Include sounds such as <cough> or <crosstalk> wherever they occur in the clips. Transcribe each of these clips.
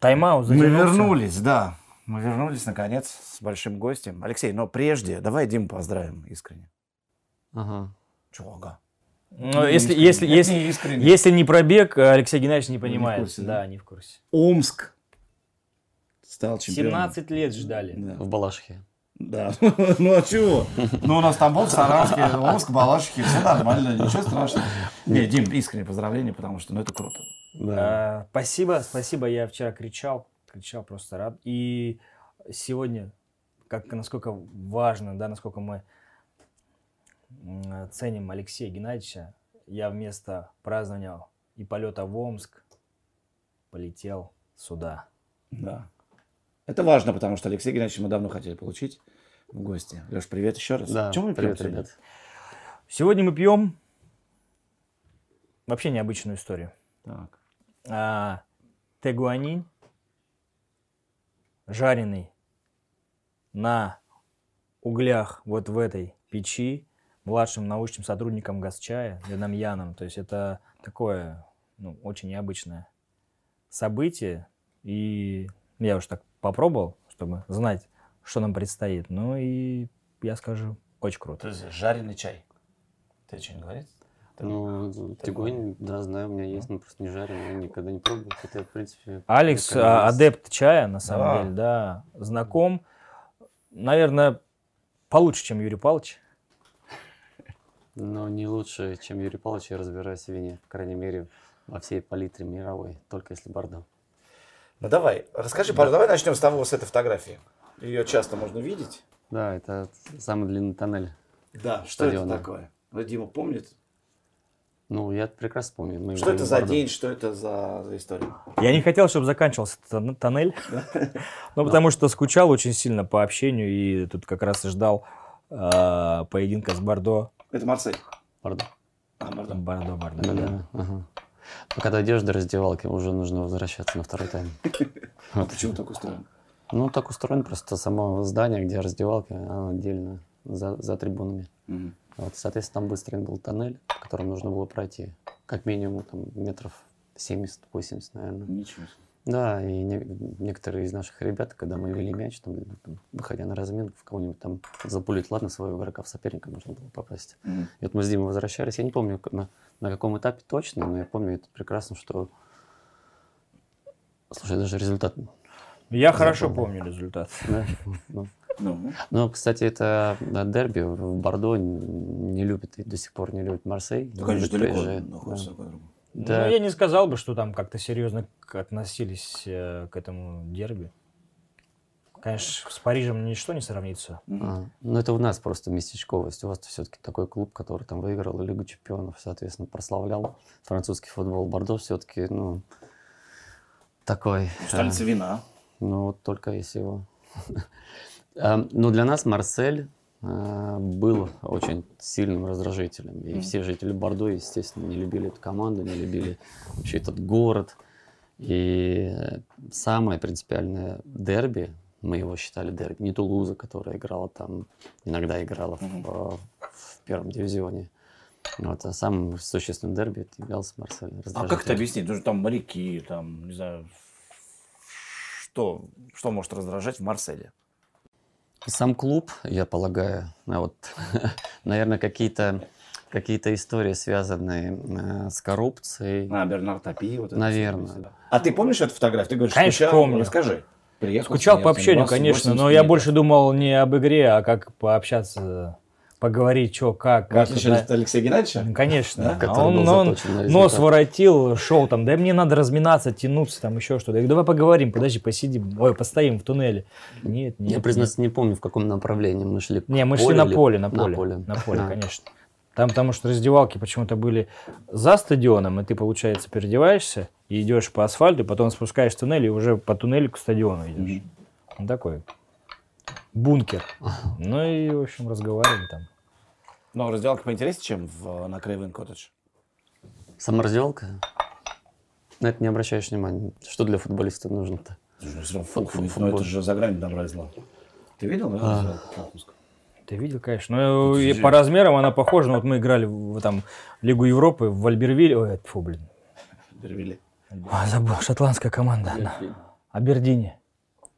Тайм-аут Мы вернулись, да. Мы вернулись, наконец, с большим гостем. Алексей, но прежде давай Диму поздравим искренне. Ага. Чего, ага? Ну, Не если, искренне. если, если, не искренне. если не пробег, Алексей Геннадьевич не не в понимает. курсе, да? да, не в курсе. Омск стал чемпионом. 17 лет ждали. Да. В Балашихе. Да. <laughs> ну а чего? Ну у нас Тамбов, Саратовский, Омск, Балашихи, все нормально, ничего страшного. Не, Дим, искреннее поздравление, потому что ну это круто. А, спасибо, спасибо. Я вчера кричал, кричал просто рад. И сегодня, как насколько важно, да, насколько мы ценим Алексея Геннадьевича, я вместо празднования и полета в Омск полетел сюда. Да. Это важно, потому что Алексей Геннадьевич мы давно хотели получить в гости. Леш, привет еще раз. Да, Чем мы пьем привет, сегодня? ребят. Сегодня мы пьем вообще необычную историю. Так. А, тегуанин, жареный на углях вот в этой печи младшим научным сотрудником Газчая, Яном. То есть это такое ну, очень необычное событие. И я уж так попробовал, чтобы знать, что нам предстоит. Ну и я скажу, очень круто. То есть жареный чай. Ты что не говоришь? Ну, тигуань, да, знаю, у меня есть, но просто не жареный, я никогда не пробовал. Хотя, в принципе... Алекс, а, есть. адепт чая, на самом Да. деле, да, знаком. Наверное, получше, чем Юрий Павлович. Но не лучше, чем Юрий Павлович, я разбираюсь в вине, по крайней мере, во всей палитре мировой, только если Бордо. Ну давай, расскажи, пожалуйста, давай начнем с того, с этой фотографии. Ее часто можно видеть. Да, это самый длинный тоннель. Да, что это такое? Ну, Дима помнит? Ну, я прекрасно помню. мы Что это за Бордо. день, что это за, за история? Я не хотел, чтобы заканчивался тон- тоннель, <laughs> ну, потому что скучал очень сильно по общению и тут как раз и ждал а, поединка с Бордо. Это Марсель. Бордо. А, Бордо. Бордо, Бордо, Да, да. да, ага. Но когда идешь до раздевалки, уже нужно возвращаться на второй тайм. <laughs> А почему так устроено? Ну, так устроено просто само здание, где раздевалка, оно отдельно за, за трибунами. Вот, соответственно, там выстроен был тоннель, по которому нужно было пройти как минимум там, метров 70-80, наверное. Ничего себе. Да, и не- некоторые из наших ребят, когда мы вели мяч, там, там, выходя на разминку, в кого-нибудь там запулить, ладно, своего игрока в соперника можно было попасть. Мгм. И вот мы с Димой возвращались, я не помню на, на каком этапе точно, но я помню это прекрасно, что... Слушай, даже результат... Я хорошо помню результат. да, ну, Ну, Ну, кстати, это да, дерби в Бордо не любит и до сих пор не любит Марсей. ну, конечно, далеко находится. да. Да. Ну, я не сказал бы, что там как-то серьезно относились э, к этому дерби. Конечно, с Парижем ничто не сравнится. Мгм. А, ну, это у нас просто местечковость. У вас все-таки такой клуб, который там выиграл Лигу чемпионов, соответственно, прославлял французский футбол. Бордо все-таки, ну, такой... Столица э, вина. Ну, вот только если его... <laughs> Э, Но для нас Марсель э, был очень сильным раздражителем. И все жители Бордо, естественно, не любили эту команду, не любили вообще этот город. И э, самое принципиальное дерби, мы его считали дерби, не Тулуза, которая играла там, иногда играла в, э, в первом дивизионе. Вот, а самым существенным дерби это являлся Марсель. А как это объяснить? Ну, там моряки, там, не знаю, что, что может раздражать в Марселе? Сам клуб, я полагаю, а вот, <laughs> наверное, какие-то какие-то истории, связанные э, с коррупцией. А, Бернар Тапи, вот это Наверное. А ты помнишь эту фотографию? Ты говоришь, Конечно, скучал? помню. Расскажи. Приехал Скучал по общению, конечно, 80 но я больше думал не об игре, а как пообщаться, поговорить, что, как. В как отличие это- от Алексея Геннадьевича? Ну, Конечно. Да? А он, он нос воротил, шел там, да мне надо разминаться, тянуться, там еще что-то. Я говорю, давай поговорим, подожди, посидим, ой, постоим в туннеле. Нет, нет. Я, признаться, не помню, в каком направлении мы шли. Не, мы шли на поле, на На поле. поле. На поле, конечно. Там потому что раздевалки почему-то были за стадионом, и ты, получается, переодеваешься и идешь по асфальту, потом спускаешь туннель, и уже по туннелю к стадиону идешь. Ну, такой бункер. Ну и, в общем, разговаривали там. Но раздевалка поинтереснее, чем в, на Крейвен Коттедж. Сама? На это не обращаешь внимания. Что для футболиста нужно-то? Ну, всё равно Фу- фу- фу- ну, футбол. это же за грань добра и зла. Ты видел, да? А. Ты видел, конечно. Ну, и по размерам она похожа. Ну, вот мы играли в, там Лигу Европы в Альбервилле. Ой, фу, блин. Перевели. А, забыл, шотландская команда. Абердине.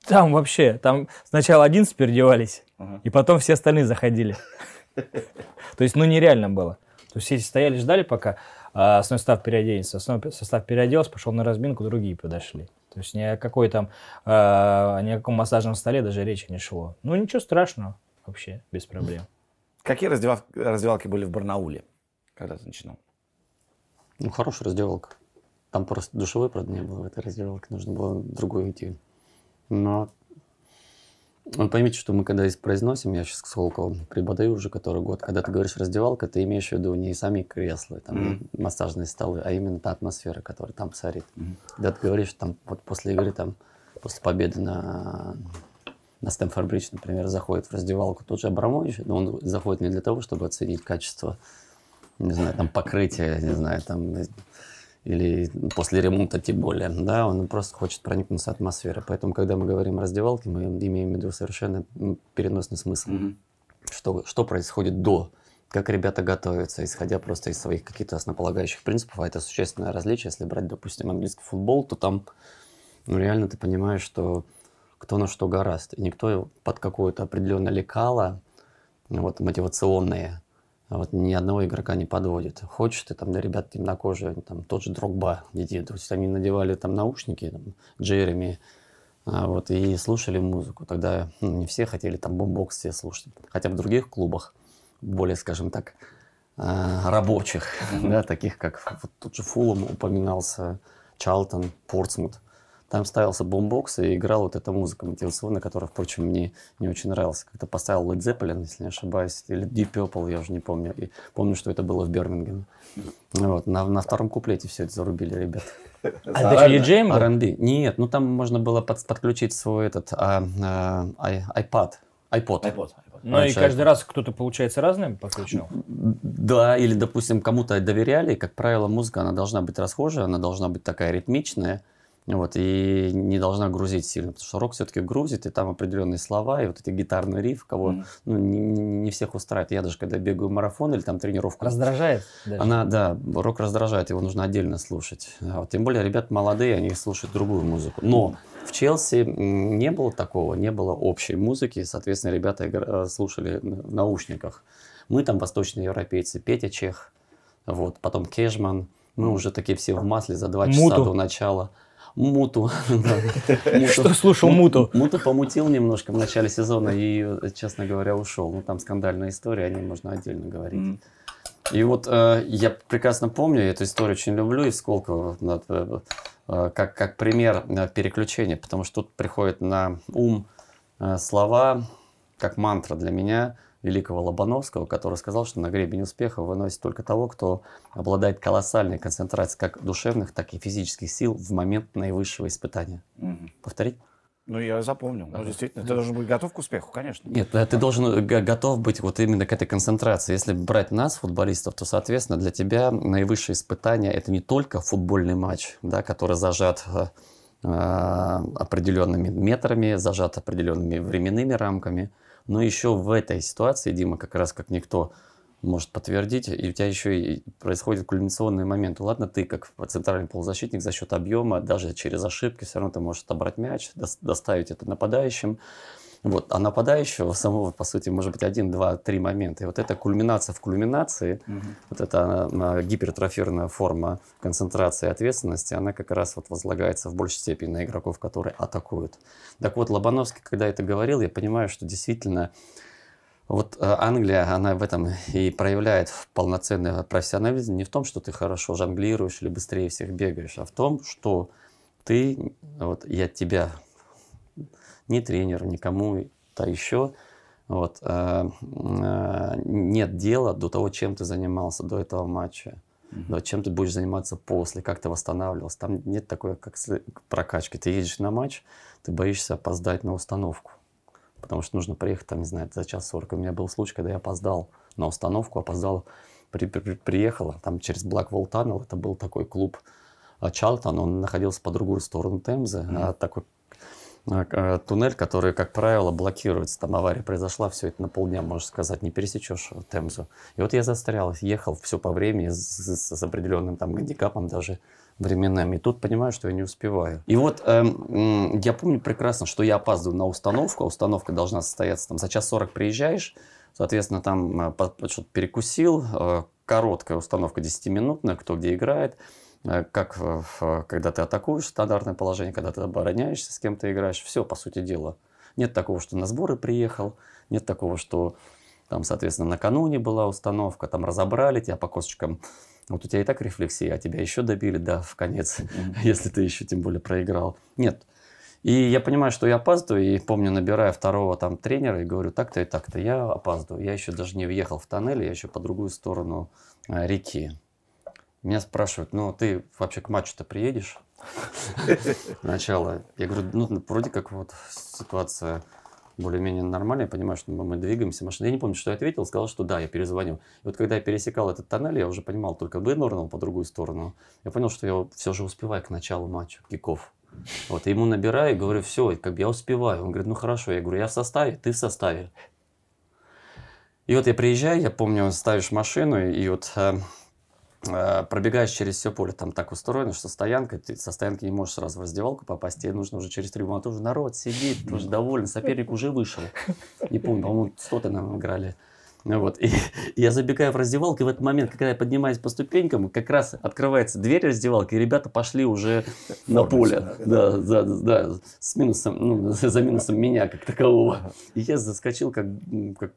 Там вообще, там сначала 11 переодевались, Ага. и потом все остальные заходили. <laughs> То есть, ну, нереально было. То есть, все стояли, ждали, пока а, основной состав переоденется. Основной состав переоделся, пошел на разминку, другие подошли. То есть, ни о какой там, а, ни о каком массажном столе даже речи не шло. Ну, ничего страшного вообще, без проблем. Какие раздевал- раздевалки были в Барнауле, когда ты начинал? Ну, хорошая раздевалка. Там просто душевой, правда, не было в этой раздевалке. Нужно было другую идти. Но вы поймите, что мы когда здесь произносим, я сейчас к Сколково преподаю уже который год, когда ты говоришь раздевалка, ты имеешь в виду не сами кресла, там, не массажные столы, а именно та атмосфера, которая там царит. Когда ты говоришь, там, вот после игры, там, после победы на, на Стэнфорд Бридж, например, заходит в раздевалку тот же Абрамович, но он заходит не для того, чтобы оценить качество, не знаю, там, покрытия, не знаю, там, или после ремонта тем более, да, он просто хочет проникнуться атмосферой. Поэтому, когда мы говорим о раздевалке, мы имеем в виду совершенно переносный смысл. Что, что происходит до, как ребята готовятся, исходя просто из своих каких-то основополагающих принципов, а это существенное различие. Если брать, допустим, английский футбол, то там ну, реально ты понимаешь, что кто на что гораст. И никто под какое-то определенное лекало, вот, мотивационное, вот ни одного игрока не подводит. Хочешь ты там, да, ребят темнокожие, там тот же Дрогба, иди, то есть они надевали там наушники, там, Джереми, а, вот, и слушали музыку. Тогда ну, не все хотели там бомбокс все слушать. Хотя в других клубах, более, скажем так, а, рабочих, да, таких как вот тот же Фулом упоминался, Чалтон, Портсмут. Там ставился бомбокс и играла вот эта музыка мотивационная, которая, впрочем, мне не очень нравилась. Как-то поставил Led Zeppelin, если не ошибаюсь, или Deep Purple, я уже не помню. И помню, что это было в Бирмингеме. Вот, на, на втором куплете все это зарубили, ребят. А диджеем был? R&B. Нет, ну там можно было под- подключить свой этот а, а, iPad, iPod. iPod. Ну и каждый раз кто-то, получается, разным подключал? Да, или, допустим, кому-то доверяли. Как правило, музыка, она должна быть расхожая, она должна быть такая ритмичная. Вот, и не должна грузить сильно, потому что рок все-таки грузит, и там определенные слова, и вот эти гитарные рифы, кого Мгм. ну, не, не- всех устраивает. Я даже когда бегаю марафон или там тренировку, Раздражает? даже? она, да, рок раздражает, его нужно отдельно слушать. А вот тем более ребята молодые, они слушают другую музыку. Но в Челси не было такого, не было общей музыки, соответственно, ребята э, слушали в наушниках. Мы там восточноевропейцы, Петя Чех, вот, потом Кешман, мы уже такие все в масле за два часа Муту. до начала. <laughs> Муту. Что слушал Муту? Муту помутил немножко в начале сезона и, честно говоря, ушел. Ну, там скандальная история, о ней можно отдельно говорить. И вот э, я прекрасно помню, эту историю очень люблю Сколково, вот, э, э, как, как пример переключения, потому что тут приходит на ум э, слова, как мантра для меня, великого Лобановского, который сказал, что на гребень успеха выносит только того, кто обладает колоссальной концентрацией как душевных, так и физических сил в момент наивысшего испытания. Мгм. Повторить? Ну, я запомнил. Ну, действительно, ты должен быть готов к успеху, конечно. Нет, да, ты должен э, готов быть вот именно к этой концентрации. Если брать нас, футболистов, то, соответственно, для тебя наивысшее испытание – это не только футбольный матч, да, который зажат э, э, определенными метрами, зажат определенными временными рамками, но еще в этой ситуации, Дима, как раз как никто может подтвердить, и у тебя еще и происходит кульминационный момент. Ладно, ты как центральный полузащитник за счет объема, даже через ошибки, все равно ты можешь отобрать мяч, дос- доставить это нападающим. Вот. А нападающего самого, по сути, может быть один, два, три момента. И вот эта кульминация в кульминации, Мгм. вот эта гипертрофированная форма концентрации и ответственности, она как раз вот возлагается в большей степени на игроков, которые атакуют. Так вот, Лобановский, когда это говорил, я понимаю, что действительно вот э, Англия, она в этом и проявляет полноценный профессионализм не в том, что ты хорошо жонглируешь или быстрее всех бегаешь, а в том, что ты, вот я тебя, ни тренеру, никому-то еще, вот, э, э, нет дела до того, чем ты занимался до этого матча, до чем ты будешь заниматься после, как ты восстанавливался. Там нет такой, как прокачки. Ты едешь на матч, ты боишься опоздать на установку потому что нужно приехать, там, не знаю, за час сорок. У меня был случай, когда я опоздал на установку, опоздал, при, при- при- приехал, там, через Blackwall Tunnel, это был такой клуб а, Чалтон, он находился по другую сторону Темзы, а, такой а, а, туннель, который, как правило, блокируется. Там авария произошла, все это на полдня, можно сказать, не пересечешь э, Темзу. И вот я застрял, ехал все по времени с, с- определенным там гандикапом даже временами. И тут понимаю, что я не успеваю. И вот эм, я помню прекрасно, что я опаздываю на установку, а установка должна состояться там за час сорок приезжаешь, соответственно, там э, что-то перекусил, э, короткая установка 10-минутная, кто где играет, э, как когда ты атакуешь, стандартное положение, когда ты обороняешься, с кем то играешь, все, по сути дела. Нет такого, что на сборы приехал, нет такого, что там, соответственно, накануне была установка, там разобрали тебя по косточкам. Вот у тебя и так рефлексия, а тебя еще добили, да, в конец, mm-hmm. <laughs> если ты еще тем более проиграл. Нет. И я понимаю, что я опаздываю, и помню, набирая второго там тренера и говорю, так-то и так-то, я опаздываю. Я еще даже не въехал в тоннель, я еще по другую сторону э, реки. Меня спрашивают, ну ты вообще к матчу-то приедешь? <laughs> Сначала. Я говорю, ну вроде как вот ситуация более-менее нормально, я понимаю, что мы двигаемся, машина. Я не помню, что я ответил, сказал, что да, я перезвоню. И вот когда я пересекал этот тоннель, я уже понимал, только вынырнул по другую сторону. Я понял, что я все же успеваю к началу матча, киков. Вот, и ему набираю и говорю, все, как бы я успеваю. Он говорит, ну хорошо. Я говорю, я в составе, ты в составе. И вот я приезжаю, я помню, ставишь машину, и вот Э, пробегаешь через все поле, там так устроено, что стоянка, ты со стоянки не можешь сразу в раздевалку попасть, тебе нужно уже через трибуну, а тут уже народ сидит, уже доволен, соперник уже вышел. Не помню, по-моему, что-то нам играли. Вот. И, <laughs> я забегаю в раздевалку, и в этот момент, когда я поднимаюсь по ступенькам, как раз открывается дверь раздевалки, и ребята пошли уже <laughs> на поле. Да, да, да, с минусом, ну, <laughs> за минусом меня как такового. И я заскочил, как, как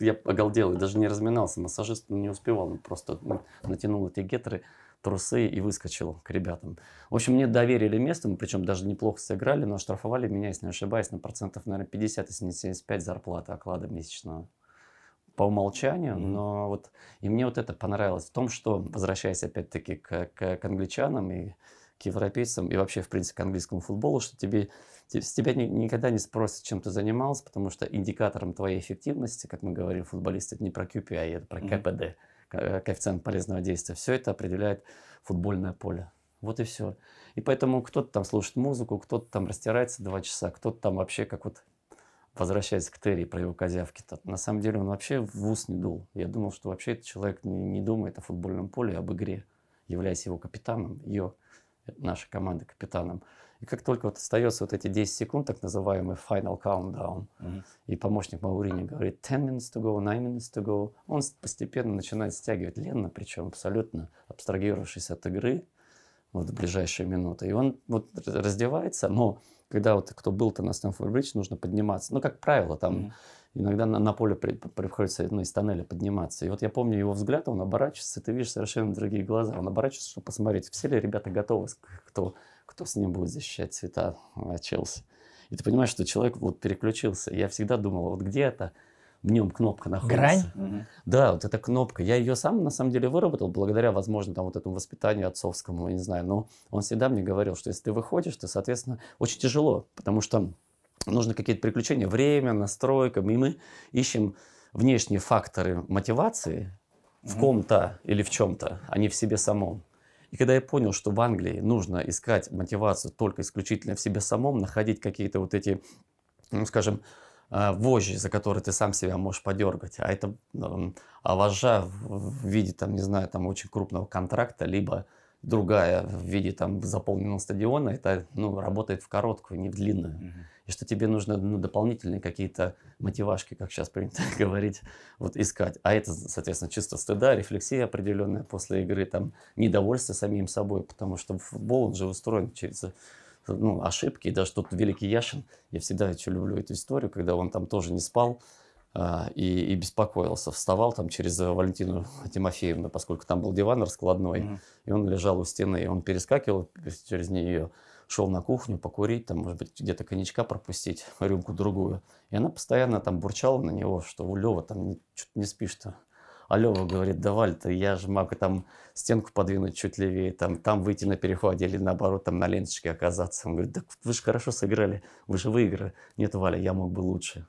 я оголдел, и даже не разминался. Массажист не успевал, он просто ну, натянул эти гетры трусы и выскочил к ребятам. В общем, мне доверили место, мы причем даже неплохо сыграли, но оштрафовали меня, если не ошибаюсь, на процентов, наверное, 50, если не 75 зарплаты оклада месячного по умолчанию, mm-hmm. но вот и мне вот это понравилось в том, что возвращаясь опять-таки к, к, к англичанам и к европейцам и вообще в принципе к английскому футболу, что тебе с тебя ни, никогда не спросят, чем ты занимался, потому что индикатором твоей эффективности, как мы говорим, футболисты, это не про QPI, это про mm-hmm. КПД, э, коэффициент полезного действия. Все это определяет футбольное поле. Вот и все. И поэтому кто-то там слушает музыку, кто-то там растирается два часа, кто-то там вообще как вот возвращаясь к Терри про его козявки, то на самом деле он вообще в ус не дул. Я думал, что вообще этот человек не, не думает о футбольном поле, об игре, являясь его капитаном, ее, нашей команды капитаном. И как только вот остается вот эти 10 секунд, так называемый final countdown, mm-hmm. и помощник Маурини говорит 10 minutes to go, 9 minutes to go, он постепенно начинает стягивать Ленно, причем абсолютно абстрагировавшись от игры, вот в ближайшие минуты. И он вот раздевается, но когда вот кто был-то на Стэнфорд-Бридж, нужно подниматься. Ну, как правило, там mm-hmm. иногда на, на поле при, приходится ну, из тоннеля подниматься. И вот я помню его взгляд, он оборачивается, ты видишь совершенно другие глаза. Он оборачивается, чтобы посмотреть, все ли ребята готовы, кто, кто с ним будет защищать цвета а, Челси. И ты понимаешь, что человек вот переключился. Я всегда думал, вот где это в нем кнопка находится. Грань? Угу. Да, вот эта кнопка. Я ее сам, на самом деле, выработал благодаря, возможно, там, вот этому воспитанию отцовскому, я не знаю. Но он всегда мне говорил, что если ты выходишь, то, соответственно, очень тяжело, потому что нужно какие-то приключения, время, настройка. И мы ищем внешние факторы мотивации в ком-то или в чем-то, а не в себе самом. И когда я понял, что в Англии нужно искать мотивацию только исключительно в себе самом, находить какие-то вот эти, ну, скажем, вожжи, за которые ты сам себя можешь подергать. А это а вожжа в виде, там, не знаю, там очень крупного контракта, либо другая в виде там заполненного стадиона, это ну, работает в короткую, не в длинную. Uh-huh. И что тебе нужно ну, дополнительные какие-то мотивашки, как сейчас принято <laughs> говорить, вот искать. А это, соответственно, чисто стыда, рефлексия определенная после игры, там, недовольство самим собой, потому что футбол, он же устроен через ну, ошибки. И даже тот великий Яшин, я всегда очень люблю эту историю, когда он там тоже не спал а, и, и беспокоился. Вставал там через Валентину <laughs> Тимофеевну, поскольку там был диван раскладной, mm-hmm. и он лежал у стены, и он перескакивал через нее, шел на кухню покурить, там, может быть, где-то коньячка пропустить, <laughs> рюмку другую. И она постоянно там бурчала на него, что у Лева там что-то не спишь-то. А Лева говорит, давай, то я же могу там стенку подвинуть чуть левее, там, там выйти на переходе или наоборот там на ленточке оказаться. Он говорит, да вы же хорошо сыграли, вы же выиграли. Нет, Валя, я мог бы лучше.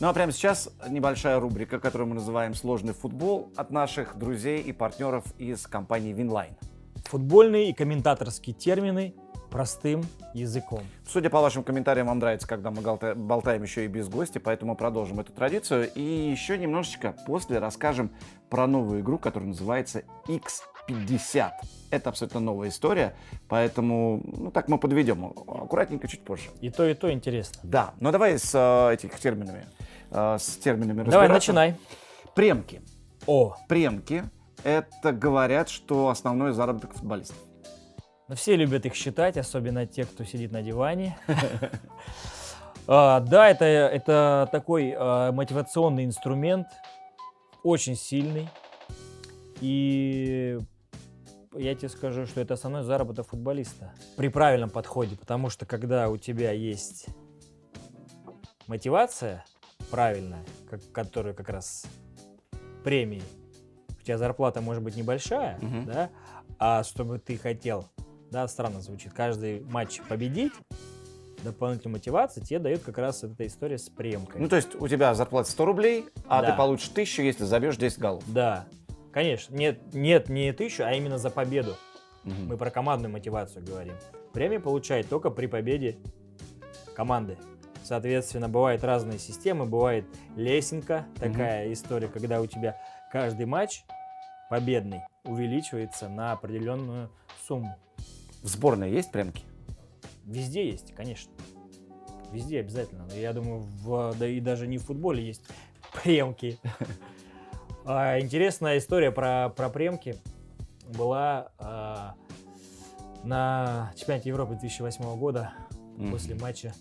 Ну а прямо сейчас небольшая рубрика, которую мы называем «Сложный футбол» от наших друзей и партнеров из компании Winline. Футбольные и комментаторские термины простым языком. Судя по вашим комментариям, вам нравится, когда мы болтаем еще и без гостя, поэтому продолжим эту традицию. И еще немножечко после расскажем про новую игру, которая называется X 50. Это абсолютно новая история, поэтому, ну так мы подведем аккуратненько чуть позже. И то, и то интересно. Да, ну давай с э, этих терминами, э, с терминами Давай, начинай. Премки. О, Премки – это говорят, что основной заработок футболистов. ну все любят их считать, особенно те, кто сидит на диване. <laughs> А, Да, это, такой а, мотивационный инструмент, очень сильный. И я тебе скажу, что это основной заработок футболиста. При правильном подходе, потому что когда у тебя есть мотивация правильная, как, которая как раз премии, у тебя зарплата может быть небольшая, Мгм. да, а чтобы ты хотел, да, странно звучит, каждый матч победить, дополнительную мотивацию тебе дает как раз эта история с премкой. Ну, то есть у тебя зарплата 100 рублей, а Да. ты получишь 1000, если забьешь 10 голов. Да, конечно. Нет, нет, не тысячу, а именно за победу. Мгм. Мы про командную мотивацию говорим. Премию получает только при победе команды. Соответственно, бывают разные системы, бывает лесенка, такая история, когда у тебя каждый матч победный увеличивается на определенную сумму. В сборной есть премки? Везде есть, конечно. Везде обязательно. Я думаю, в, да и даже не в футболе есть <laughs> премки. А, Интересная история про, про премки была а, на чемпионате Европы 2008 года Мгм. после матча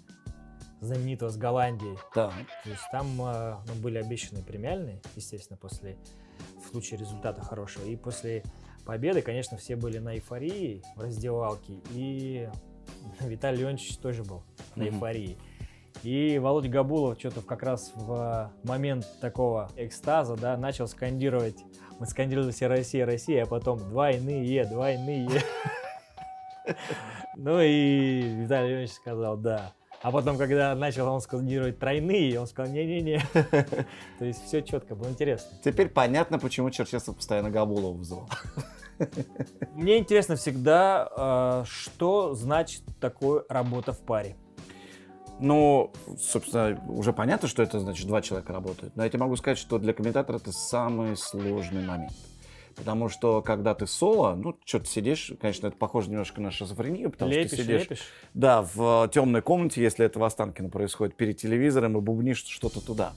знаменитого с Голландией. Да. То есть там а, ну, были обещаны премиальные, естественно, после в случае результата хорошего. И после победы, конечно, все были на эйфории в раздевалке. И Виталий Леонидович тоже был на эйфории. И Володя Габулов что-то как раз в момент такого экстаза, да, начал скандировать. Мы скандировали все Россия, Россия, а потом двойные, двойные. <laughs> Ну и Виталий Леонидович сказал, да. А потом, когда начал он скандировать тройные, он сказал, не-не-не. <laughs> То есть все четко, было интересно. Теперь понятно, почему Черчесов постоянно Габулова вызывал. <laughs> Мне интересно всегда, э, что значит такое работа в паре. Ну, собственно, уже понятно, что это значит два человека работают. Но я тебе могу сказать, что для комментатора это самый сложный момент. Потому что когда ты соло, ну, что-то сидишь, конечно, это похоже немножко на шизофрению, потому что лепишь, ты сидишь, лепишь. да, в темной комнате, если это в Останкино происходит, перед телевизором и бубнишь что-то туда.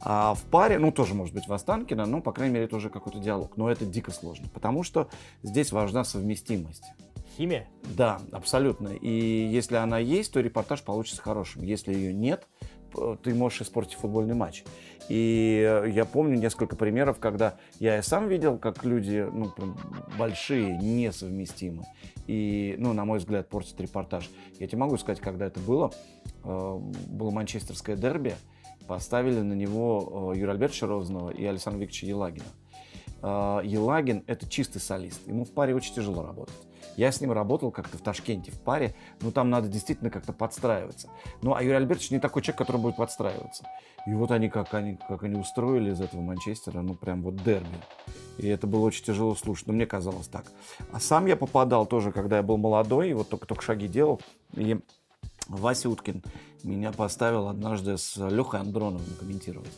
А в паре, ну, тоже может быть в Останкино, но, по крайней мере, это уже какой-то диалог. Но это дико сложно, потому что здесь важна совместимость. Химия. Да, абсолютно. И если она есть, то репортаж получится хорошим. Если ее нет, ты можешь испортить футбольный матч. И э, я помню несколько примеров, когда я и сам видел, как люди, ну, прям большие, несовместимы. И, ну, на мой взгляд, портят репортаж. Я тебе могу сказать, когда это было. Э, Было манчестерское дерби. Поставили на него э, Юрия Альбертовича Розанова и Александра Викторовича Елагина. Э, Елагин – это чистый солист. Ему в паре очень тяжело работать. Я с ним работал как-то в Ташкенте в паре, но там надо действительно как-то подстраиваться. Ну, а Юрий Альбертович не такой человек, который будет подстраиваться. И вот они как они, как они устроили из этого Манчестера, ну, прям вот дерби. И это было очень тяжело слушать, но мне казалось так. А сам я попадал тоже, когда я был молодой, и вот только-только шаги делал. И Вася Уткин меня поставил однажды с Лехой Андроновым комментировать.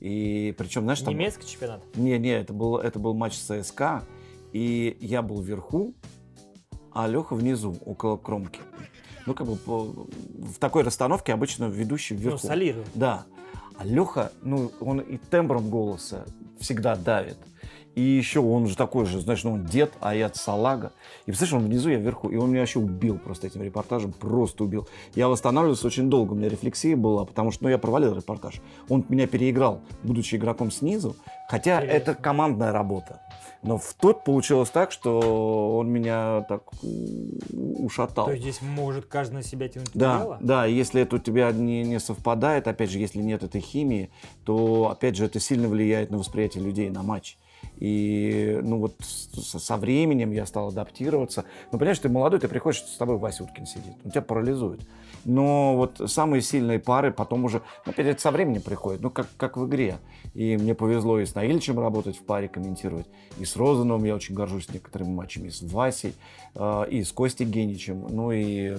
И причем, знаешь, там... Немецкий чемпионат. Не, не, это был, это был матч с ЦСКА, и я был вверху, а Леха внизу, около кромки. Ну, как бы по- в такой расстановке обычно ведущий Ну, вверху. солирует. Да. А Леха, ну, он и тембром голоса всегда давит. И еще он же такой же, знаешь, ну, он дед, а я салага. И представляешь, он внизу, я вверху. И он меня вообще убил просто этим репортажем, просто убил. Я восстанавливался очень долго, у меня рефлексия была, потому что, ну, я провалил репортаж. Он меня переиграл, будучи игроком снизу, хотя Интересно. это командная работа. Но в тот получилось так, что он меня так ушатал. То есть здесь может каждый на себя тянуть Да, одеяло? да, если это у тебя не, не совпадает, опять же, если нет этой химии, то, опять же, это сильно влияет на восприятие людей на матч. И, ну вот, со временем я стал адаптироваться. Ну, понимаешь, ты молодой, ты приходишь, с тобой Вася Уткин сидит, он тебя парализует. Но вот самые сильные пары потом уже, ну, опять это со временем приходит, ну, как, как в игре. И мне повезло и с Наильчем работать в паре, комментировать, и с Розановым я очень горжусь некоторыми матчами, и с Васей, э, и с Костей Геничем. Ну, и,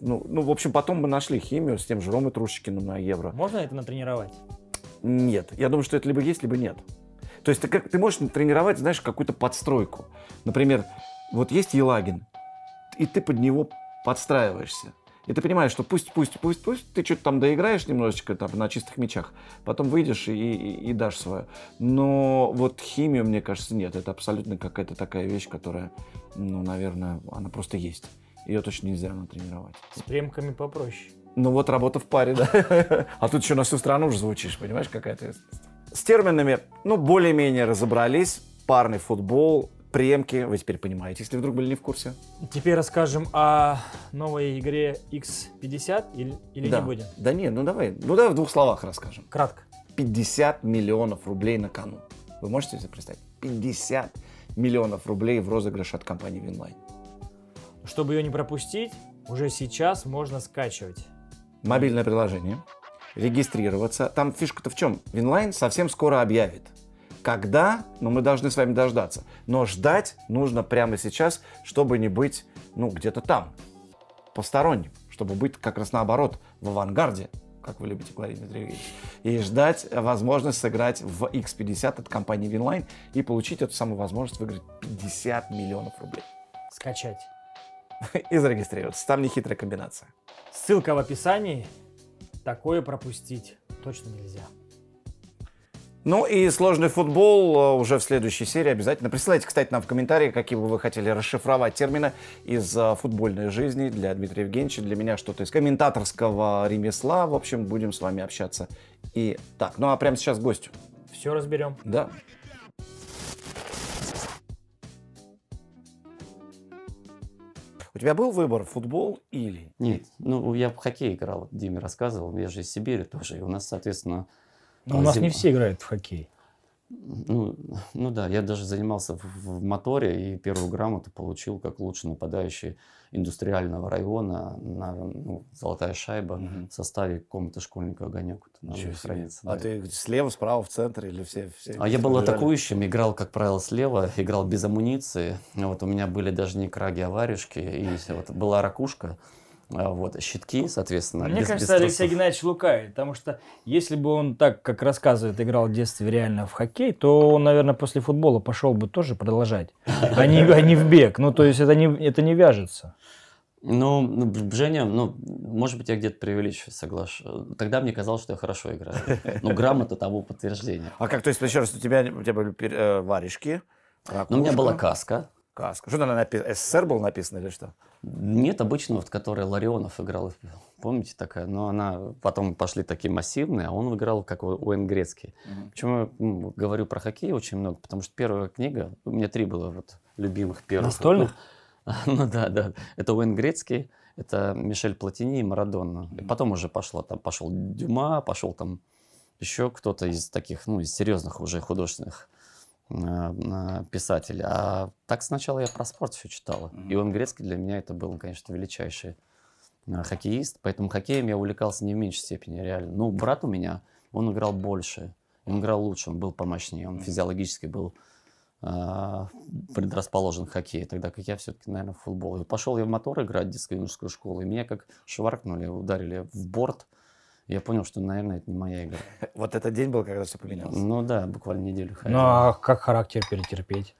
ну, ну, в общем, потом мы нашли химию с тем же Ромой Трушечкиным на Евро. Можно это натренировать? Нет, я думаю, что это либо есть, либо нет. То есть ты, как, ты можешь тренировать, знаешь, какую-то подстройку. Например, вот есть Елагин, и ты под него подстраиваешься. И ты понимаешь, что пусть, пусть, пусть, пусть ты что-то там доиграешь немножечко там, на чистых мячах, потом выйдешь и, и, и дашь свое. Но вот химию, мне кажется, нет. Это абсолютно какая-то такая вещь, которая, ну, наверное, она просто есть. Ее точно нельзя натренировать. С премками попроще. Ну вот работа в паре, да. <laughs> А тут еще на всю страну уже звучишь, понимаешь, какая то С терминами, ну, более-менее разобрались. Парный футбол, премки, вы теперь понимаете, если вдруг были не в курсе. Теперь расскажем о новой игре X50 или, или да. не будем? Да нет, ну давай, ну давай в двух словах расскажем. Кратко. 50 миллионов рублей на кону. Вы можете себе представить? 50 миллионов рублей в розыгрыш от компании Winline. Чтобы ее не пропустить, уже сейчас можно скачивать. Мобильное приложение, регистрироваться. Там фишка-то в чем? Winline совсем скоро объявит когда, ну, мы должны с вами дождаться. Но ждать нужно прямо сейчас, чтобы не быть, ну, где-то там, посторонним, чтобы быть как раз наоборот, в авангарде, как вы любите говорить, Дмитрий Евгеньевич, и ждать возможность сыграть в X50 от компании Winline и получить эту самую возможность выиграть 50 миллионов рублей. Скачать. <laughs> И зарегистрироваться. Там нехитрая комбинация. Ссылка в описании. Такое пропустить точно нельзя. Ну и сложный футбол э, уже в следующей серии обязательно. Присылайте, кстати, нам в комментарии, какие бы вы хотели расшифровать термины из э, футбольной жизни для Дмитрия Евгеньевича, для меня что-то из комментаторского ремесла. В общем, будем с вами общаться и так. Ну а прямо сейчас гостю. Все разберем. Да. Тебя был выбор, футбол или? Нет, ну я в хоккей играл, Диме рассказывал, я же из Сибири тоже, и у нас, соответственно, но у нас зим... не все играют в хоккей. Ну, <laughs> ну да, я даже занимался в, в моторе и первую грамоту получил как лучший нападающий индустриального района на ну, золотая шайба угу. в составе комнаты школьника огонек. хранится. А да. ты слева, справа, в центре или все? все а я был атакующим, играл, как правило, слева, играл без амуниции. Вот у меня были даже не краги, а варежки. И вот была ракушка. А, вот, щитки, соответственно. Мне без, кажется, без Алексей Геннадьевич лукавит, потому что если бы он так, как рассказывает, играл в детстве реально в хоккей, то он, наверное, после футбола пошел бы тоже продолжать, <laughs> а не, а не в бег. Ну, то есть это не, это не вяжется. Ну, ну, Женя, ну, может быть, я где-то преувеличиваю, соглашусь. Тогда мне казалось, что я хорошо играю. Ну, <laughs> грамота того подтверждения. А как, то есть, еще раз, у тебя, у тебя были э, варежки, Ну, у меня была каска. Каска. Что там написано? СССР был написано или что? Нет, обычно, вот, которая Ларионов играл, помните такая, но она потом пошли такие массивные, а он играл как Уэн Грецкий. Mm-hmm. Почему я ну, говорю про хоккей очень много? Потому что первая книга, у меня три было вот любимых первых. Настольных? <laughs> Ну, да, да. Это Уэн Грецкий, это Мишель Платини и Марадонна. Mm-hmm. И потом уже пошло, там пошел Дюма, пошел там еще кто-то из таких, ну, из серьезных уже художественных писатель. А так сначала я про спорт все читала. Mm-hmm. Иван Грецкий для меня это был, конечно, величайший а, хоккеист. Поэтому хоккеем я увлекался не в меньшей степени, реально. Ну, брат у меня, он играл больше. Он играл лучше, он был помощнее. Он физиологически был э, предрасположен к хоккею. Тогда как я все-таки, наверное, в футбол. И пошел я в мотор играть в детскую юношескую школу. И меня как шваркнули, ударили в борт. Я понял, что, наверное, это не моя игра. <laughs> Вот этот день был, когда все поменялось? Ну да, буквально неделю ходил. Ну а как характер перетерпеть?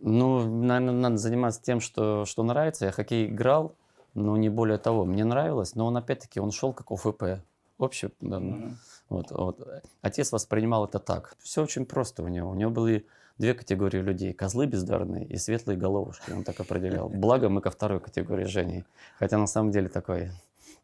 Ну, наверное, надо заниматься тем, что, что нравится. Я хоккей играл, но не более того. Мне нравилось, но он опять-таки, он шел как ОФП. Общий, да, mm-hmm. вот, вот. Отец воспринимал это так. Все очень просто у него. У него были две категории людей. Козлы бездарные и светлые головушки. Он так определял. Благо мы ко второй категории Жени. Хотя на самом деле такой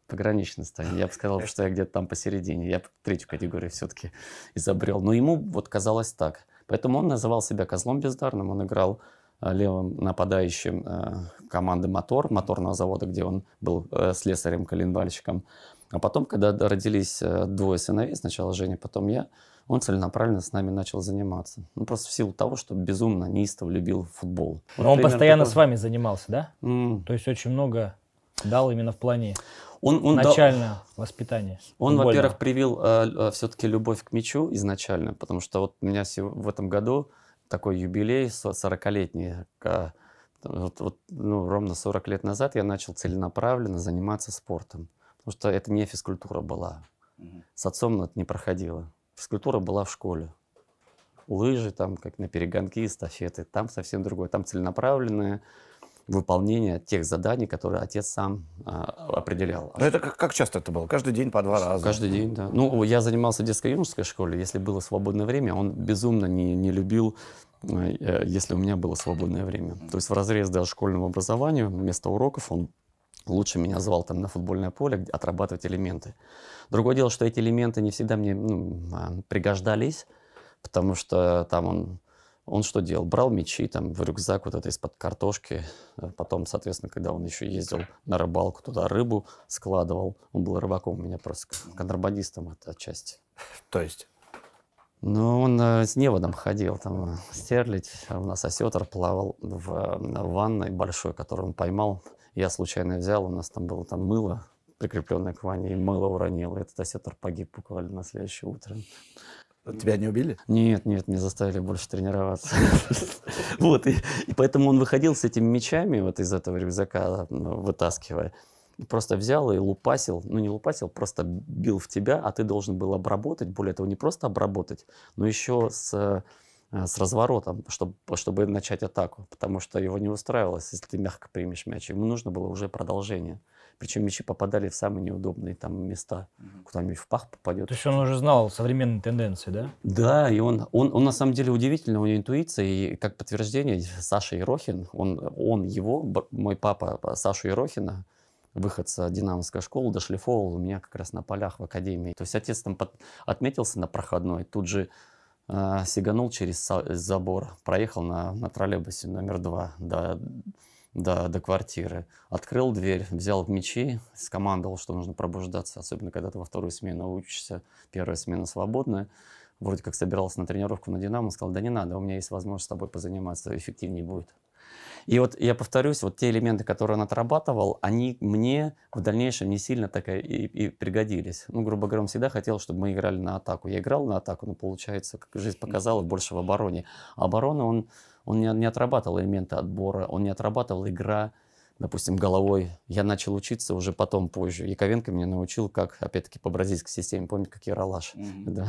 пограничной стороне. Я бы сказал, что я где-то там посередине. Я третью категорию все-таки изобрел. Но ему вот казалось так. Поэтому он называл себя козлом бездарным. Он играл э, левым нападающим э, команды «Мотор», моторного завода, где он был э, слесарем-коленвальщиком. А потом, когда родились двое сыновей, сначала Женя, потом я, он целенаправленно с нами начал заниматься. Ну, просто в силу того, что безумно неистово любил футбол. Но вот он постоянно такой... с вами занимался, да? Mm. То есть очень много дал именно в плане он, он начальное дал... воспитание. Он, во-первых, привил э, э все-таки любовь к мячу изначально, потому что вот у меня в этом году такой юбилей 40-летний. Вот, вот, ну, ровно 40 лет назад я начал целенаправленно заниматься спортом. Потому что это не физкультура была. С отцом это не проходило. Физкультура была в школе. лыжи, там, как на перегонки, эстафеты. Там совсем другое. Там целенаправленное выполнение тех заданий, которые отец сам а, определял. Но это как, как часто это было? Каждый день по два раза? Каждый день, да. Ну, я занимался в детско-юношеской школе. Если было свободное время, он безумно не, не любил, э, если у меня было свободное время. То есть в разрез даже школьному образованию, вместо уроков он лучше меня звал там на футбольное поле отрабатывать элементы. Другое дело, что эти элементы не всегда мне ну, а, пригождались, потому что там он он что делал? Брал мечи там в рюкзак вот это из-под картошки. Э, потом, соответственно, когда он еще ездил на рыбалку, туда рыбу складывал. Он был рыбаком у меня просто контрабандистом это отчасти. <laughs> То есть? Ну, он э, с неводом ходил, там, э, стерлить. А у нас осетр плавал в, в ванной большой, который он поймал. Я случайно взял, у нас там было там мыло, прикрепленное к ванне, и мыло уронил. И этот осетр погиб буквально на следующее утро. Тебя не убили? Нет, нет, не заставили больше тренироваться. <laughs> Вот, и поэтому он выходил с этими мечами вот из этого рюкзака, ну, вытаскивая. Просто взял и лупасил, ну не лупасил, просто бил в тебя, а ты должен был обработать, более того, не просто обработать, но еще с, э, с разворотом, чтобы, чтобы начать атаку, потому что его не устраивалось, если ты мягко примешь мяч. Ему нужно было уже продолжение. Причем мячи попадали в самые неудобные там места. Куда-нибудь в пах попадет. То есть он уже знал современные тенденции, да? Да, и он, он, он на самом деле удивительный, у него интуиция. И как подтверждение, Саша Ерохин, он, он его, мой папа Сашу Ерохина, выходца Динамовской школы, дошлифовал у меня как раз на полях в академии. То есть отец там под, отметился на проходной, тут же э, сиганул через забор, проехал на, на троллейбусе номер два до до, до квартиры. Открыл дверь, взял мечи, скомандовал, что нужно пробуждаться, особенно когда ты во вторую смену учишься, первая смена свободная. Вроде как собирался на тренировку на «Динамо», сказал, да не надо, у меня есть возможность с тобой позаниматься, эффективнее будет. И вот я повторюсь, вот те элементы, которые он отрабатывал, они мне в дальнейшем не сильно так и, и пригодились. Ну, грубо говоря, он всегда хотел, чтобы мы играли на атаку. Я играл на атаку, но получается, как жизнь показала, больше в обороне. А оборона он он не, не отрабатывал элементы отбора, он не отрабатывал игра, допустим, головой. Я начал учиться уже потом, позже. Яковенко меня научил, как, опять-таки, по бразильской системе, помните, как Яралаш. Mm-hmm. Да.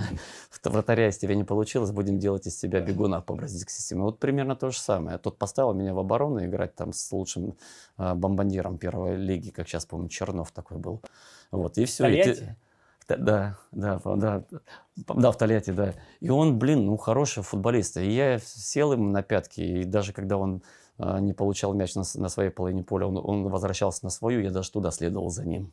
Вратаря из тебя не получилось, будем делать из себя бегуна по бразильской системе. Вот примерно то же самое. Тот поставил меня в оборону играть там с лучшим э, бомбандиром первой лиги, как сейчас помню, Чернов такой был. Вот, и все. И ты... Да, да, да, да, в Тольятти, да. И он, блин, ну, хороший футболист. И я сел ему на пятки, и даже когда он а, не получал мяч на, на своей половине поля, он, он возвращался на свою, я даже туда следовал за ним.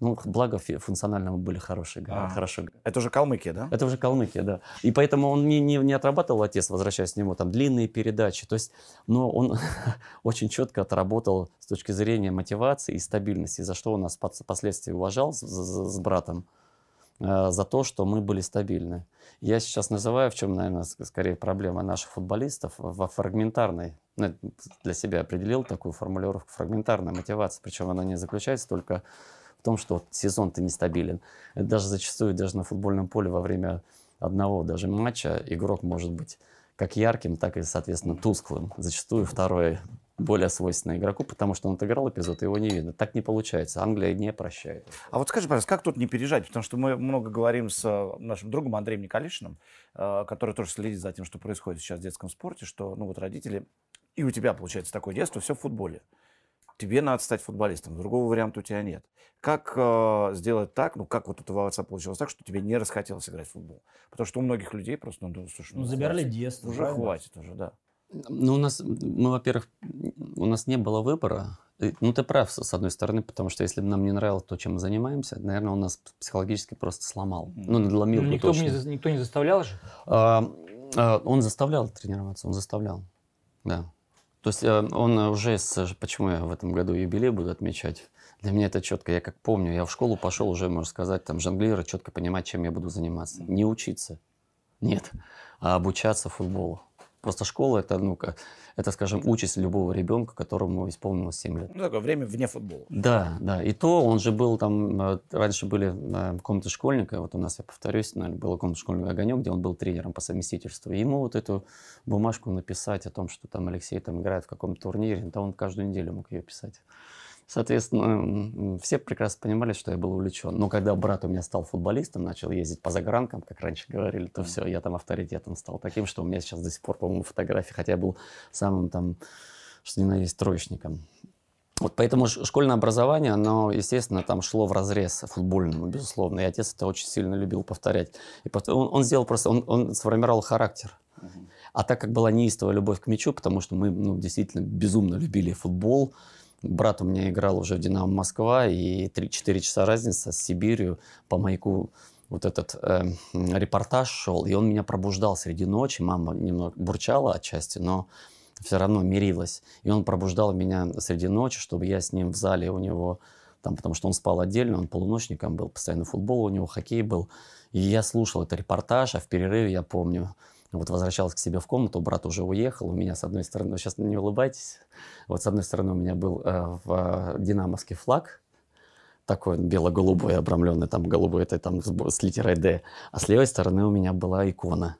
Ну, благо функционально мы были хорошие. А, хорошо. Это уже Калмыкия, да? Это уже Калмыкия, да. И поэтому он не, не, не отрабатывал отец, возвращаясь к нему, там длинные передачи. То есть, но он <laughs> очень четко отработал с точки зрения мотивации и стабильности, за что он нас впоследствии уважал с, с, с братом. Э, за то, что мы были стабильны. Я сейчас называю, в чем, наверное, скорее проблема наших футболистов, во фрагментарной, ну, для себя определил такую формулировку, фрагментарная мотивация, причем она не заключается только в том, что сезон-то нестабилен. Это даже зачастую, даже на футбольном поле во время одного даже матча игрок может быть как ярким, так и, соответственно, тусклым. Зачастую второй более свойственно игроку, потому что он отыграл эпизод, и его не видно. Так не получается. Англия не прощает. А вот скажи, пожалуйста, как тут не пережать? Потому что мы много говорим с э, нашим другом Андреем Николишиным, э, который тоже следит за тем, что происходит сейчас в детском спорте, что ну вот родители, и у тебя получается такое детство, все в футболе. Тебе надо стать футболистом, другого варианта у тебя нет. Как э, сделать так, ну как вот у твоего отца получилось так, что тебе не расхотелось играть в футбол? Потому что у многих людей просто, ну, слушай, ну, ну забирали детство. Уже правильно? хватит уже, да. Ну, у нас, мы, во-первых, у нас не было выбора. Ну, ты прав, с одной стороны, потому что если бы нам не нравилось то, чем мы занимаемся, наверное, он нас психологически просто сломал. Ну, надломил ну, никто, точно. Не, никто не заставлял же? А, а, он заставлял тренироваться, он заставлял, да. То есть э, он уже, с, почему я в этом году юбилей буду отмечать, для меня это четко. Я как помню, я в школу пошел уже, можно сказать, там, жонглировать, четко понимать, чем я буду заниматься. Не учиться, нет, а обучаться футболу. Просто школа это, ну, это, скажем, участь любого ребенка, которому исполнилось 7 лет. Ну, такое время вне футбола. Да, да. И то он же был там, э, раньше были э, комнаты школьника, вот у нас, я повторюсь, наверное, была комната школьника «Огонек», где он был тренером по совместительству. И ему вот эту бумажку написать о том, что там Алексей там играет в каком-то турнире, да он каждую неделю мог ее писать. Соответственно, все прекрасно понимали, что я был увлечен. Но когда брат у меня стал футболистом, начал ездить по загранкам, как раньше говорили, то все, я там авторитетом стал таким, что у меня сейчас до сих пор, по-моему, фотографии, хотя я был самым там, что ни на есть, троечником. Вот поэтому школьное образование, оно, естественно, там шло в разрез футбольному, безусловно. И отец это очень сильно любил повторять. И он, он сделал просто, он, он сформировал характер. А так как была неистовая любовь к мячу, потому что мы ну, действительно безумно любили футбол, брат у меня играл уже в «Динамо Москва», и 3-4 часа разница с Сибирью по маяку вот этот э, репортаж шел, и он меня пробуждал среди ночи. Мама немного бурчала отчасти, но все равно мирилась. И он пробуждал меня среди ночи, чтобы я с ним в зале у него, там, потому что он спал отдельно, он полуночником был, постоянно футбол у него, хоккей был. И я слушал этот репортаж, а в перерыве, я помню, вот возвращался к себе в комнату, брат уже уехал, у меня с одной стороны, сейчас не улыбайтесь, вот с одной стороны у меня был э, в, э, динамовский флаг, такой бело-голубой, обрамленный там голубой, это там с, с литерой «Д», а с левой стороны у меня была икона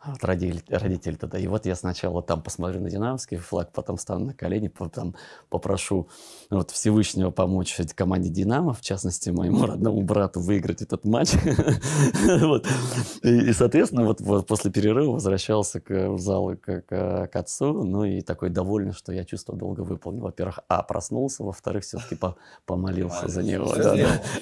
от родителей, родителей тогда. И вот я сначала там посмотрю на динамовский флаг, потом встану на колени, потом попрошу вот Всевышнего помочь команде «Динамо», в частности, моему <laughs> родному брату выиграть этот матч. <laughs> И, соответственно, вот, после перерыва возвращался к, в зал к, отцу, ну и такой довольный, что я чувство долго выполнил. Во-первых, а, проснулся, во-вторых, все-таки помолился за него.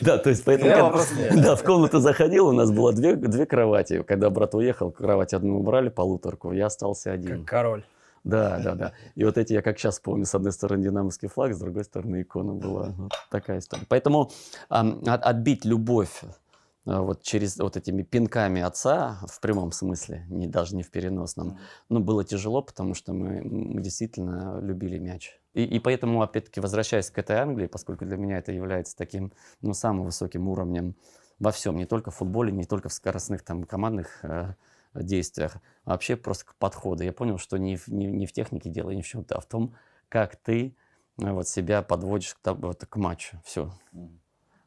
Да, то есть поэтому... Да, в комнату заходил, у нас было две, кровати. Когда брат уехал, кровать одну убрали, полуторку, я остался один. Как король. Да, да, да. И вот эти, я как сейчас помню, с одной стороны динамовский флаг, с другой стороны икона была. Вот такая история. Поэтому ам, от- отбить любовь а, вот через вот этими пинками отца, в прямом смысле, не, даже не в переносном, ну, было тяжело, потому что мы, мы действительно любили мяч. И, и поэтому, опять-таки, возвращаясь к этой Англии, поскольку для меня это является таким, ну, самым высоким уровнем во всем, не только в футболе, не только в скоростных там командных э, действиях, а вообще просто к подходу. Я понял, что не в, не, не в технике дело, не в чем-то, а в том, как ты э, вот себя подводишь к, вот, к матчу. Все.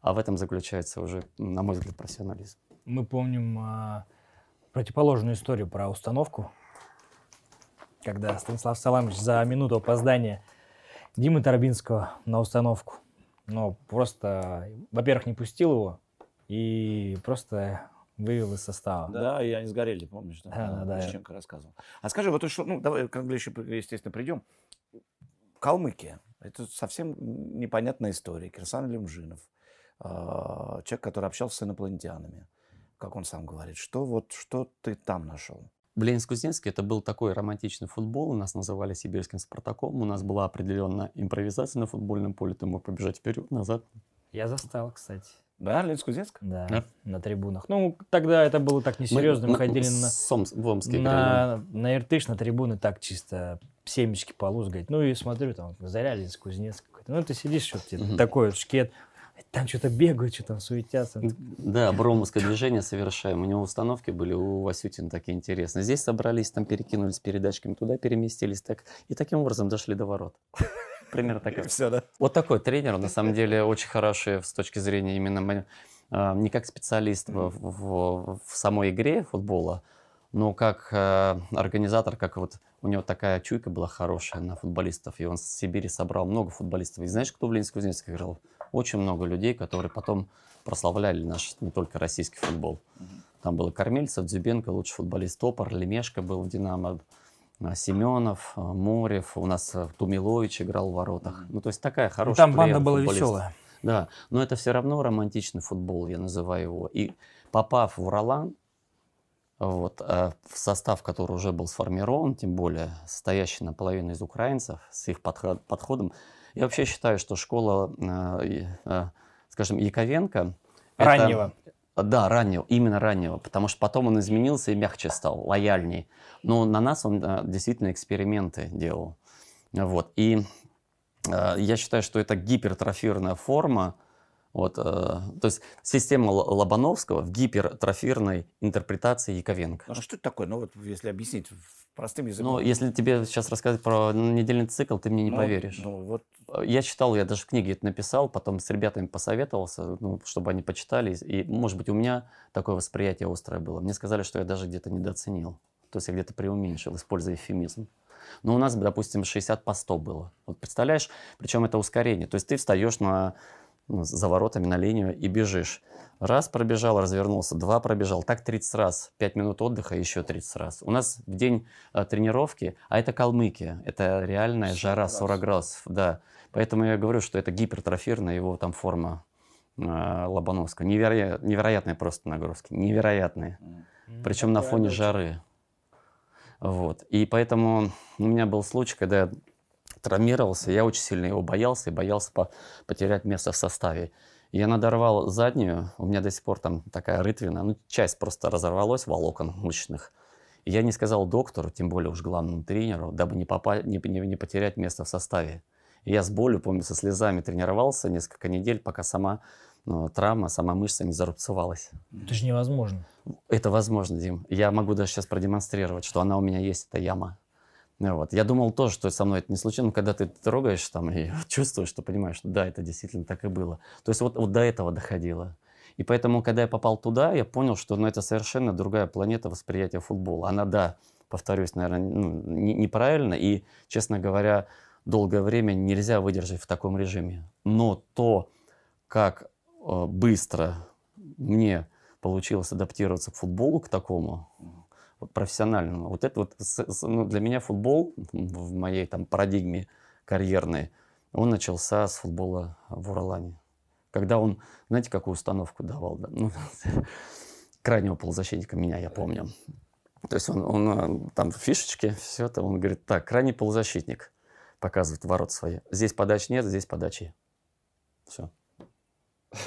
А в этом заключается уже, на мой взгляд, профессионализм. Мы помним а, противоположную историю про установку, когда Станислав Саламович за минуту опоздания Димы Торбинского на установку, но просто, во-первых, не пустил его и просто вывел из состава. Да, и они сгорели, помнишь? Да, да, да. Чеченко рассказывал. А скажи, вот что, ну, давай к Англии еще, естественно, придем. Калмыкия. Это совсем непонятная история. Кирсан Лемжинов. а, Человек, который общался с инопланетянами. Как он сам говорит. Что вот, что ты там нашел? В Ленинск-Кузнецке это был такой романтичный футбол, у нас называли сибирским Спартаком, у нас была определенная импровизация на футбольном поле, ты мог побежать вперед, назад. Я застал, кстати. Да, Ленинск-Кузнецк? Да, Да? на трибунах. Ну, тогда это было так несерьезно. Мы, на- ходили на, Сомс- в Омске на, на Иртыш, на трибуны так чисто семечки полузгать. Ну и смотрю, там Заря, Ленинск, Кузнецк какой-то. Ну ты сидишь, что тебе Мгм. такой вот шкет. Там что-то бегают, что там суетятся. Да, броумовское движение совершаем. У него установки были у Васютина такие интересные. Здесь собрались, там перекинулись передачками, туда переместились. Так, и таким образом дошли до ворот. Примерно такая. Все, да? Вот такой тренер, на самом деле, очень хороший с точки зрения именно а, не как специалист в, в- в самой игре футбола, но как э, организатор, как вот у него такая чуйка была хорошая на футболистов, и он с Сибири собрал много футболистов. И знаешь, кто в Ленинск Кузнецк играл? Очень много людей, которые потом прославляли наш не только российский футбол. Там был и Кормильцев, Дзюбенко, лучший футболист Топор, Лемешко был в «Динамо», Семенов, а, Морев, у нас а, Тумилович играл в воротах. Ну, то есть такая Ну, хорошая там банда была веселая. Да, но это все равно романтичный футбол, я называю его. И попав в Ролан, вот, э, в состав, который уже был сформирован, тем более состоящий наполовину из украинцев, с их подход- подходом, я вообще считаю, что школа, э, э, скажем, Яковенко... Раннего. Да, раннего, именно раннего, потому что потом он изменился и мягче стал, лояльней. Но на нас он э, действительно эксперименты делал. Вот. И э, я считаю, что это гипертрофированная форма, вот, э, то есть система Лобановского в гипертрофированной интерпретации Яковенко. Ну, а что это такое? Ну, вот если объяснить простым языком. Но если тебе сейчас рассказать про недельный цикл, ты мне не Ну, поверишь. Ну, вот Я читал, я даже в книге это написал, потом с ребятами посоветовался, ну, чтобы они почитали. И, может быть, у меня такое восприятие острое было. Мне сказали, что я даже где-то недооценил. То есть я где-то преуменьшил, используя эвфемизм. Но у нас, допустим, 60 по 100 было. Вот представляешь, причем это ускорение. То есть ты встаешь на, ну, за воротами на линию и бежишь. Раз пробежал, развернулся, два пробежал, так 30 раз, 5 минут отдыха, еще 30 раз. У нас в день а, тренировки, а это Калмыкия, это реальная жара 40 градусов, да. Поэтому я говорю, что это гипертрофированная его там форма э, Лобановского. Неверо... Невероятные просто нагрузки, невероятные. М, Причем на такое фоне жары. Вот. И поэтому у меня был случай, когда я травмировался, я очень сильно его боялся и боялся по- потерять место в составе. Я надорвал заднюю, у меня до сих пор там такая рытвина, ну, часть просто разорвалась волокон мышечных. И я не сказал доктору, тем более уж главному тренеру, дабы не, попа- не, не- не потерять место в составе. И я с болью, помню, со слезами тренировался несколько недель, пока сама ну, травма, сама мышца не зарубцевалась. Это же невозможно. Это возможно, Дим. Я могу даже сейчас продемонстрировать, что она у меня есть, эта яма. Вот. Я думал тоже, что со мной это не случилось, но когда ты трогаешь там и <laughs> чувствуешь, что понимаешь, что да, это действительно так и было. То есть вот, вот до этого доходило. И поэтому, когда я попал туда, я понял, что ну, это совершенно другая планета восприятия футбола. Она, да, повторюсь, наверное, ну, не- неправильно. И, честно говоря, долгое время нельзя выдержать в таком режиме. Но то, как э, быстро мне получилось адаптироваться к футболу, к такому, профессиональному. Вот это вот ну, для меня футбол в моей там парадигме карьерной, он начался с футбола в Уралане. Когда он, знаете, какую установку давал? Да? Ну, <laughs> крайнего полузащитника меня, я помню. То есть он, он, э, там фишечки, все это, он говорит, так, крайний полузащитник показывает ворот свои. Здесь подач нет, здесь подачи. Все. <laughs>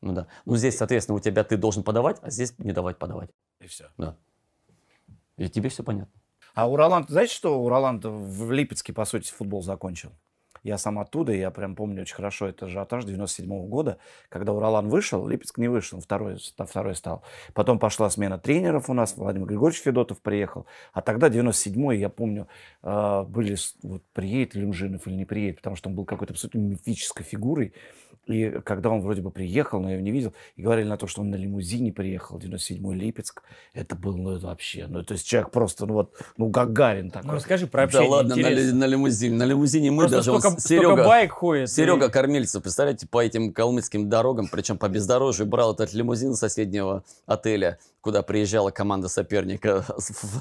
Ну да. Ну здесь, соответственно, у тебя ты должен подавать, а здесь не давать подавать. И все. Да. И тебе все понятно. А Уралан, знаете, что Уралан в Липецке, по сути, футбол закончил? Я сам оттуда, я прям помню очень хорошо это ажиотаж 97 года, когда Уралан вышел, Липецк не вышел, второй, второй стал. Потом пошла смена тренеров у нас, Владимир Григорьевич Федотов приехал. А тогда 97-й, я помню, э, были, вот, приедет Люмжинов или не приедет, потому что он был какой-то абсолютно мифической фигурой. И когда он вроде бы приехал, но я его не видел, и говорили на то, что он на лимузине приехал, 97-й Липецк, это был, ну, это вообще, ну, то есть человек просто, ну, вот, ну, Гагарин такой. Ну, расскажи про общение. да ладно, на, на лимузине. На лимузине мы Просто даже... он столько, столько Серега, байк ходит. Серега и- Кормильцев, представляете, по этим калмыцким дорогам, причем по бездорожью, брал этот лимузин соседнего отеля, куда приезжала команда соперника,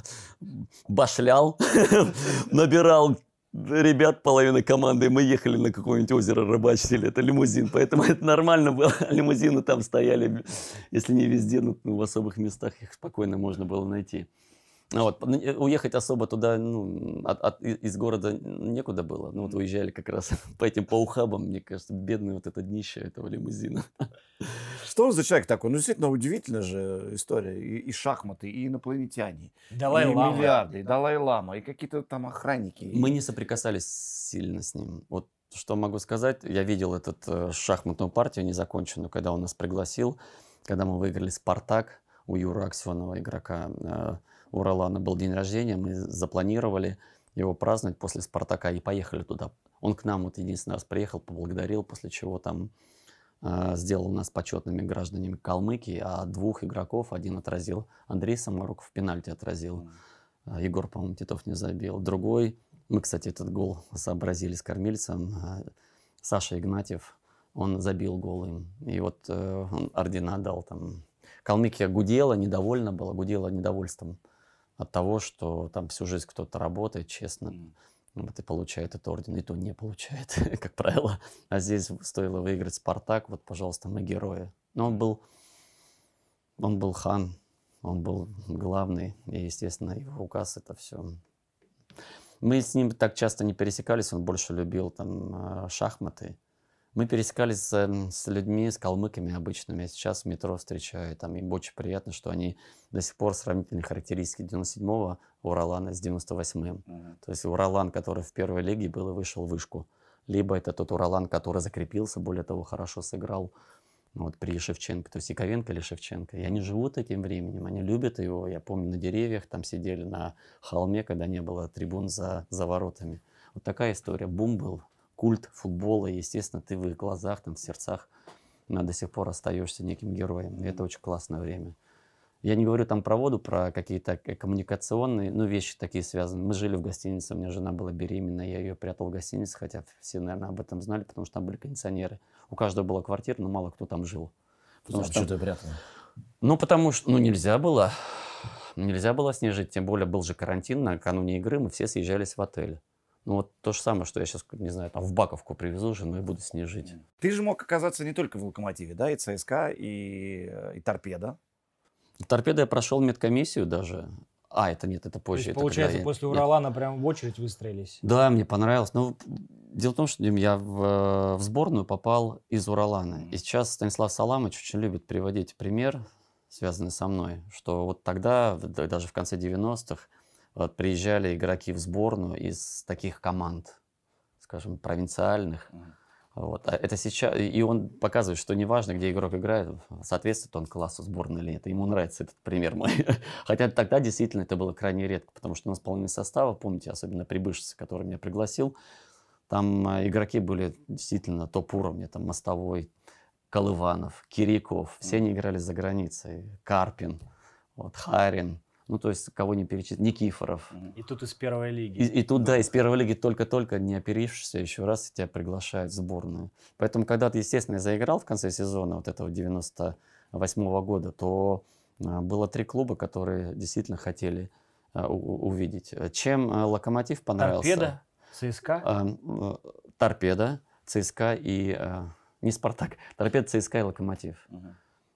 <laughs> башлял, <laughs> набирал ребят половины команды, мы ехали на какое-нибудь озеро рыбачили, это лимузин, поэтому <laughs> это нормально было, лимузины там стояли, если не везде, ну, в особых местах их спокойно можно было найти. Вот, ну, уехать особо туда, ну, от- от- и- из города некуда было. Ну, вот уезжали как раз <laughs> по этим по ухабам, мне кажется, бедное вот это днище этого лимузина. <laughs> Что он за человек такой? Ну, действительно, удивительная же история. И, и шахматы, и инопланетяне, и Далай-лама. миллиарды, и Далай-Лама, и какие-то там охранники. Мы не соприкасались сильно с ним. Вот что могу сказать, я видел эту э, шахматную партию незаконченную, когда он нас пригласил, когда мы выиграли «Спартак» у Юры Аксенова, игрока э, Уралана, был день рождения, мы запланировали его праздновать после «Спартака» и поехали туда. Он к нам вот единственный раз приехал, поблагодарил, после чего там э, сделал нас почетными гражданами Калмыкии, а двух игроков один отразил, Андрей Саморуков в пенальти отразил. А, Егор, по-моему, Титов не забил. Другой, мы, кстати, этот гол сообразили с кормильцем, а, Саша Игнатьев, он забил гол им. И вот э, он ордена дал там. Калмыкия гудела, недовольна была, гудела недовольством от того, что там всю жизнь кто-то работает, честно, Мгм. вот и получает этот орден, и то не получает, <laughs> как правило. А здесь стоило выиграть Спартак, вот, пожалуйста, мы герои. Но он был, он был хан, он был главный, и, естественно, его указ это все. Мы с ним так часто не пересекались, он больше любил там э, шахматы. Мы пересекались с, м, с людьми, с калмыками обычными. Я сейчас в метро встречаю, там им очень приятно, что они до сих пор сравнительные характеристики 97-го Уралана с 98-м. Мгм. То есть Уралан, который в первой лиге был и вышел в вышку. Либо это тот Уралан, который закрепился, более того, хорошо сыграл вот при Шевченко, то есть Яковенко или Шевченко. И они живут этим временем, они любят его. Я помню, на деревьях там сидели на холме, когда не было трибун за, за воротами. Вот такая история. Бум был, культ футбола, естественно, ты в их глазах, там, в сердцах ну, до сих пор остаешься неким героем. И это очень классное время. Я не говорю там про воду, про какие-то к- коммуникационные, ну, вещи такие связанные. Мы жили в гостинице, у меня жена была беременна, я ее прятал в гостинице, хотя все, наверное, об этом знали, потому что там были кондиционеры. У каждого была квартира, но мало кто там жил. Потому А что что ты прятал? ну, потому что, ну, нельзя было. Нельзя было с ней жить, тем более был же карантин, накануне игры мы все съезжались в отель. Ну, вот то же самое, что я сейчас, не знаю, там в Баковку привезу жену и буду с ней жить. Ты же мог оказаться не только в «Локомотиве», да, и ЦСКА, и, э, и «Торпедо». Торпедо я прошел медкомиссию даже. А, это нет, это То позже. есть, это получается, когда я- после нет. Уралана прям в очередь выстроились. Да, мне понравилось. Но дело в том, что Дим, я в, э, в сборную попал из Уралана. И сейчас Станислав Саламович очень любит приводить пример, связанный со мной, что вот тогда, даже в конце 90-х, вот, приезжали игроки в сборную из таких команд, скажем, провинциальных. Вот. А это сейчас, и он показывает, что неважно, где игрок играет, соответствует он классу сборной или нет. Ему нравится этот пример мой. <laughs> Хотя тогда действительно это было крайне редко, потому что у нас полный состава, помните, особенно прибывшицы, который меня пригласил, там а, игроки были действительно топ уровня, там Мостовой, Колыванов, Кириков, все они играли за границей, Карпин, вот, Харин, ну то есть кого не перечислить, Никифоров. И тут из первой лиги. И, и тут, да, из первой лиги только-только не оперившийся, еще раз тебя приглашают в сборную. Поэтому, когда ты, естественно, заиграл в конце сезона вот этого 98 года, то а, было три клуба, которые действительно хотели а, увидеть. Чем а, Локомотив понравился? Торпеда, ЦСКА. Э, Торпеда, ЦСКА и... не Спартак, Торпеда, ЦСКА и Локомотив. Мгм.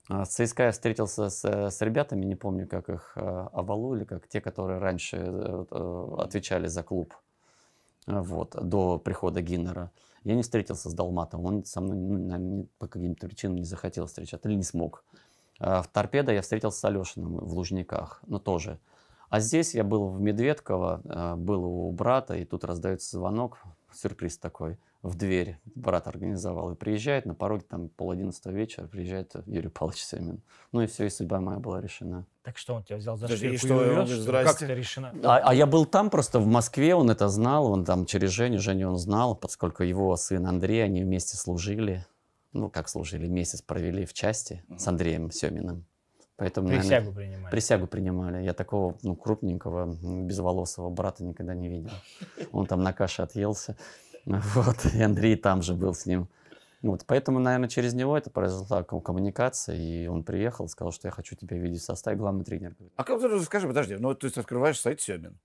А С ЦСКА я встретился с, с ребятами, не помню, как их, э, Авалу или как те, которые раньше э, э, отвечали за клуб, вот, до прихода Гиннера. Я не встретился с Далматом, он со мной ну, по каким-то причинам не захотел встречаться или не смог. А В Торпедо я встретился с Алешиным в Лужниках, но тоже. А здесь я был в Медведково, был у брата, и тут раздается звонок, сюрприз такой, в дверь брат организовал. И приезжает, на пороге там пол одиннадцатого вечера, приезжает Юрий Павлович Семин. Ну и все, и судьба моя была решена. Так что он тебя взял за шкирку что, и он что. Как это решено? А, а я был там просто в Москве, он это знал, он там через Женю, Женю он знал, поскольку его сын Андрей, они вместе служили, ну как служили, месяц провели в части с Андреем Семиным. Поэтому, наверное, Присягу принимали. Присягу принимали. Я такого ну, крупненького, безволосого брата никогда не видел. Он там на каше отъелся. <laughs> Вот. И Андрей там же был с ним. Вот. Поэтому, наверное, через него это произошла ком- коммуникация. И он приехал, сказал, что я хочу тебя видеть в составе. Главный тренер. А как ты скажи, подожди, ну то есть открываешь сайт Семин.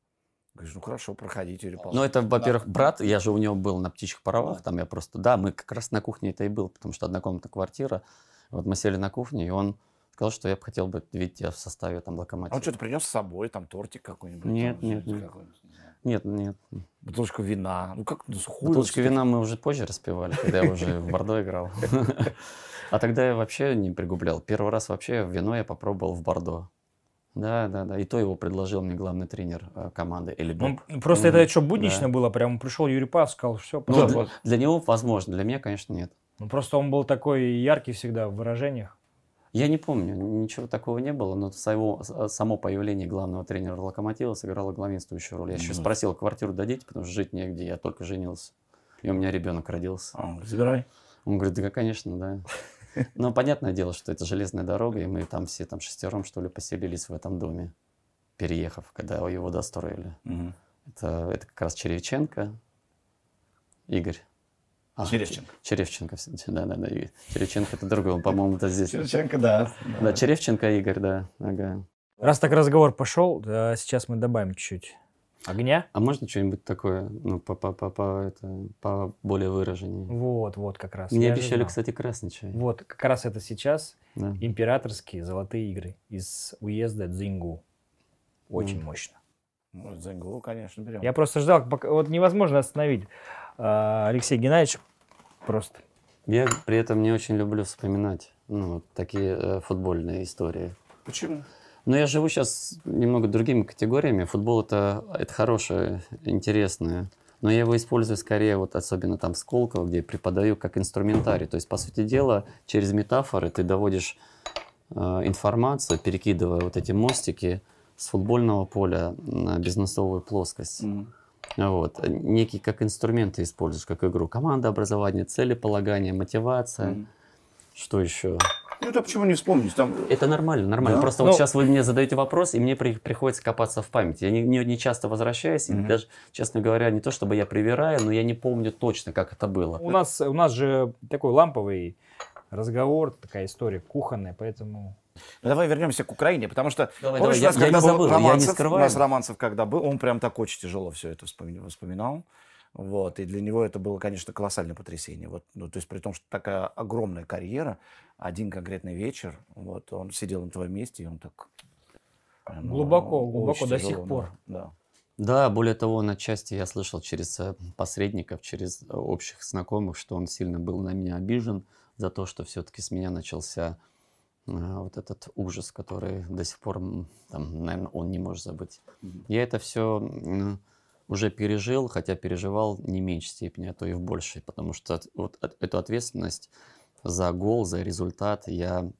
Говоришь, ну хорошо, проходите, Павлович. Ну, это, во-первых, брат, я же у него был на птичьих паровах, там я просто, да, мы как раз на кухне это и был, потому что однокомнатная квартира, вот мы сели на кухне, и он сказал, что я бы хотел бы видеть тебя в составе там А локомотива. он что-то принес с собой, там тортик какой-нибудь? Нет, там, нет, нет. какое-нибудь, не знаю. Нет, нет, Бутылочку вина. Ну как, ну сухую. Бутылочку вина мы уже позже распивали, когда я уже в Бордо играл. А тогда я вообще не пригублял. Первый раз вообще вино я попробовал в Бордо. Да, да, да. И то его предложил мне главный тренер э, команды Эли Ну, просто это что, буднично Да. было? Прям пришел Юрий Павлович, сказал, все, Ну, для него возможно, для меня, конечно, нет. Ну, просто он был такой яркий всегда в выражениях. Я не помню, ничего такого не было, но само, само появление главного тренера Локомотива сыграло главенствующую роль. Я еще спросил, квартиру дадите, потому что жить негде, я только женился. И у меня ребенок родился. А, забирай. Он говорит, да, конечно, да. <laughs> Но понятное дело, что это железная дорога, и мы там все там шестером, что ли, поселились в этом доме, переехав, когда его достроили. Мгм. Это, это как раз Черевченко, Игорь. А, Черевченко. Черевченко, да, да, да. Черевченко это другой, он, по-моему, это здесь. Черченко, да. Да, Черевченко Игорь, да. Ага. Раз так разговор пошел, да, сейчас мы добавим чуть-чуть огня. А можно что-нибудь такое, ну, по, по, по, по, это, по более выраженнее? Вот, вот как раз. Мне Я обещали, знал. кстати, красный чай. Вот, как раз это сейчас Да. императорские золотые игры из уезда Дзингу. Очень Мгм. мощно. Ну, Зенгу, конечно, берем. Я просто ждал, пока, вот невозможно остановить Алексей Геннадьевич просто. Я при этом не очень люблю вспоминать ну, вот такие э, футбольные истории. Почему? Но я живу сейчас немного другими категориями. Футбол это, это хорошее, интересное. Но я его использую скорее, вот особенно там в Сколково, где я преподаю как инструментарий. То есть, по сути дела, через метафоры ты доводишь э, информацию, перекидывая вот эти мостики с футбольного поля на бизнесовую плоскость. Мгм. Вот. Некий как инструмент ты используешь, как игру. Команда образование, целеполагание, мотивация. Мгм. Что еще? Ну, это почему не вспомнить? Там... Это нормально, нормально. Да? Просто Ну- вот сейчас вы мне задаете вопрос, и мне при- приходится копаться в памяти. Я не, не, не часто возвращаюсь, и Мгм. даже, честно говоря, не то чтобы я привираю, но я не помню точно, как это было. У нас, у нас же такой ламповый разговор, такая история кухонная, поэтому... Ну, давай вернемся к Украине, потому что Давай, помнишь, давай, у нас, я- я когда не был забыл, я не Романцев, скрываю. у нас Романцев когда был, он прям так очень тяжело все это вспоми- вспоминал. Вот, и для него это было, конечно, колоссальное потрясение. Вот, ну, то есть при том, что такая огромная карьера, один конкретный вечер, вот, он сидел на твоем месте, и он так... прям, ну, Глубоко, глубоко до тяжело, сих пор. Да, да. Да, более того, на части я слышал через э, посредников, через э, общих знакомых, что он сильно был на меня обижен за то, что все-таки с меня начался вот этот ужас, который до сих пор, там, наверное, он не может забыть. Я это все уже пережил, хотя переживал не в меньшей степени, а то и в большей, потому что от- вот от- эту ответственность за гол, за результат я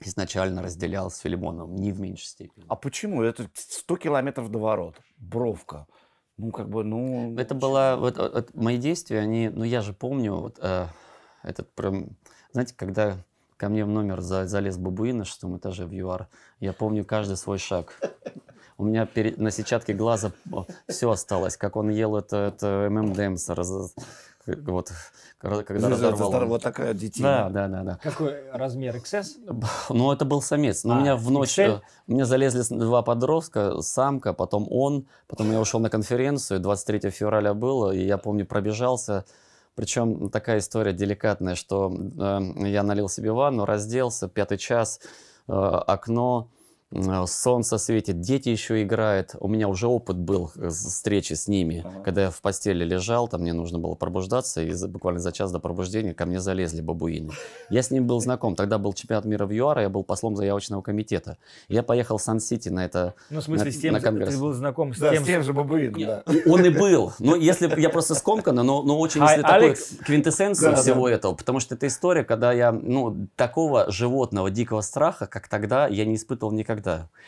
изначально разделял с Филимоновым, не в меньшей степени. А почему? Это 100 километров до ворот, бровка. Ну, как бы, ну... Это было вот, вот- мои действия, они, ну я же помню, вот э, этот знаете, когда ко мне в номер за- залез бабуин на шестом этаже в ЮАР, я помню каждый свой шаг. У меня пере- на сетчатке глаза все осталось, как он ел это, это ММДМС, раз- вот, когда это разорвал. Вот такая Да, детина. да, да, да. Какой размер XS? Ну, это был самец. Но А, у меня в ночь... XL? э, У меня залезли два подростка, самка, потом он, потом я ушел на конференцию, 23 февраля было, и я помню, пробежался. Причем такая история деликатная, что э, я налил себе ванну, разделся, пятый час, э, окно, солнце светит, дети еще играют. У меня уже опыт был э, встречи с ними, Ага. когда я в постели лежал, там мне нужно было пробуждаться, и за- буквально за час до пробуждения ко мне залезли бабуины. Я с ним был знаком. Тогда был чемпионат мира в ЮАР, я был послом заявочного комитета. Я поехал в Сан-Сити на это. Ну, в смысле, На- с тем, на конгресс. ты был знаком с Да, тем, с тем же бабуином, да. Он и был. Но если я просто скомканно, но, но очень, А- если такой Алекс? квинтэссенцию Да, всего этого. Потому что это история, когда я, ну, такого животного, дикого страха, как тогда, я не испытывал никогда.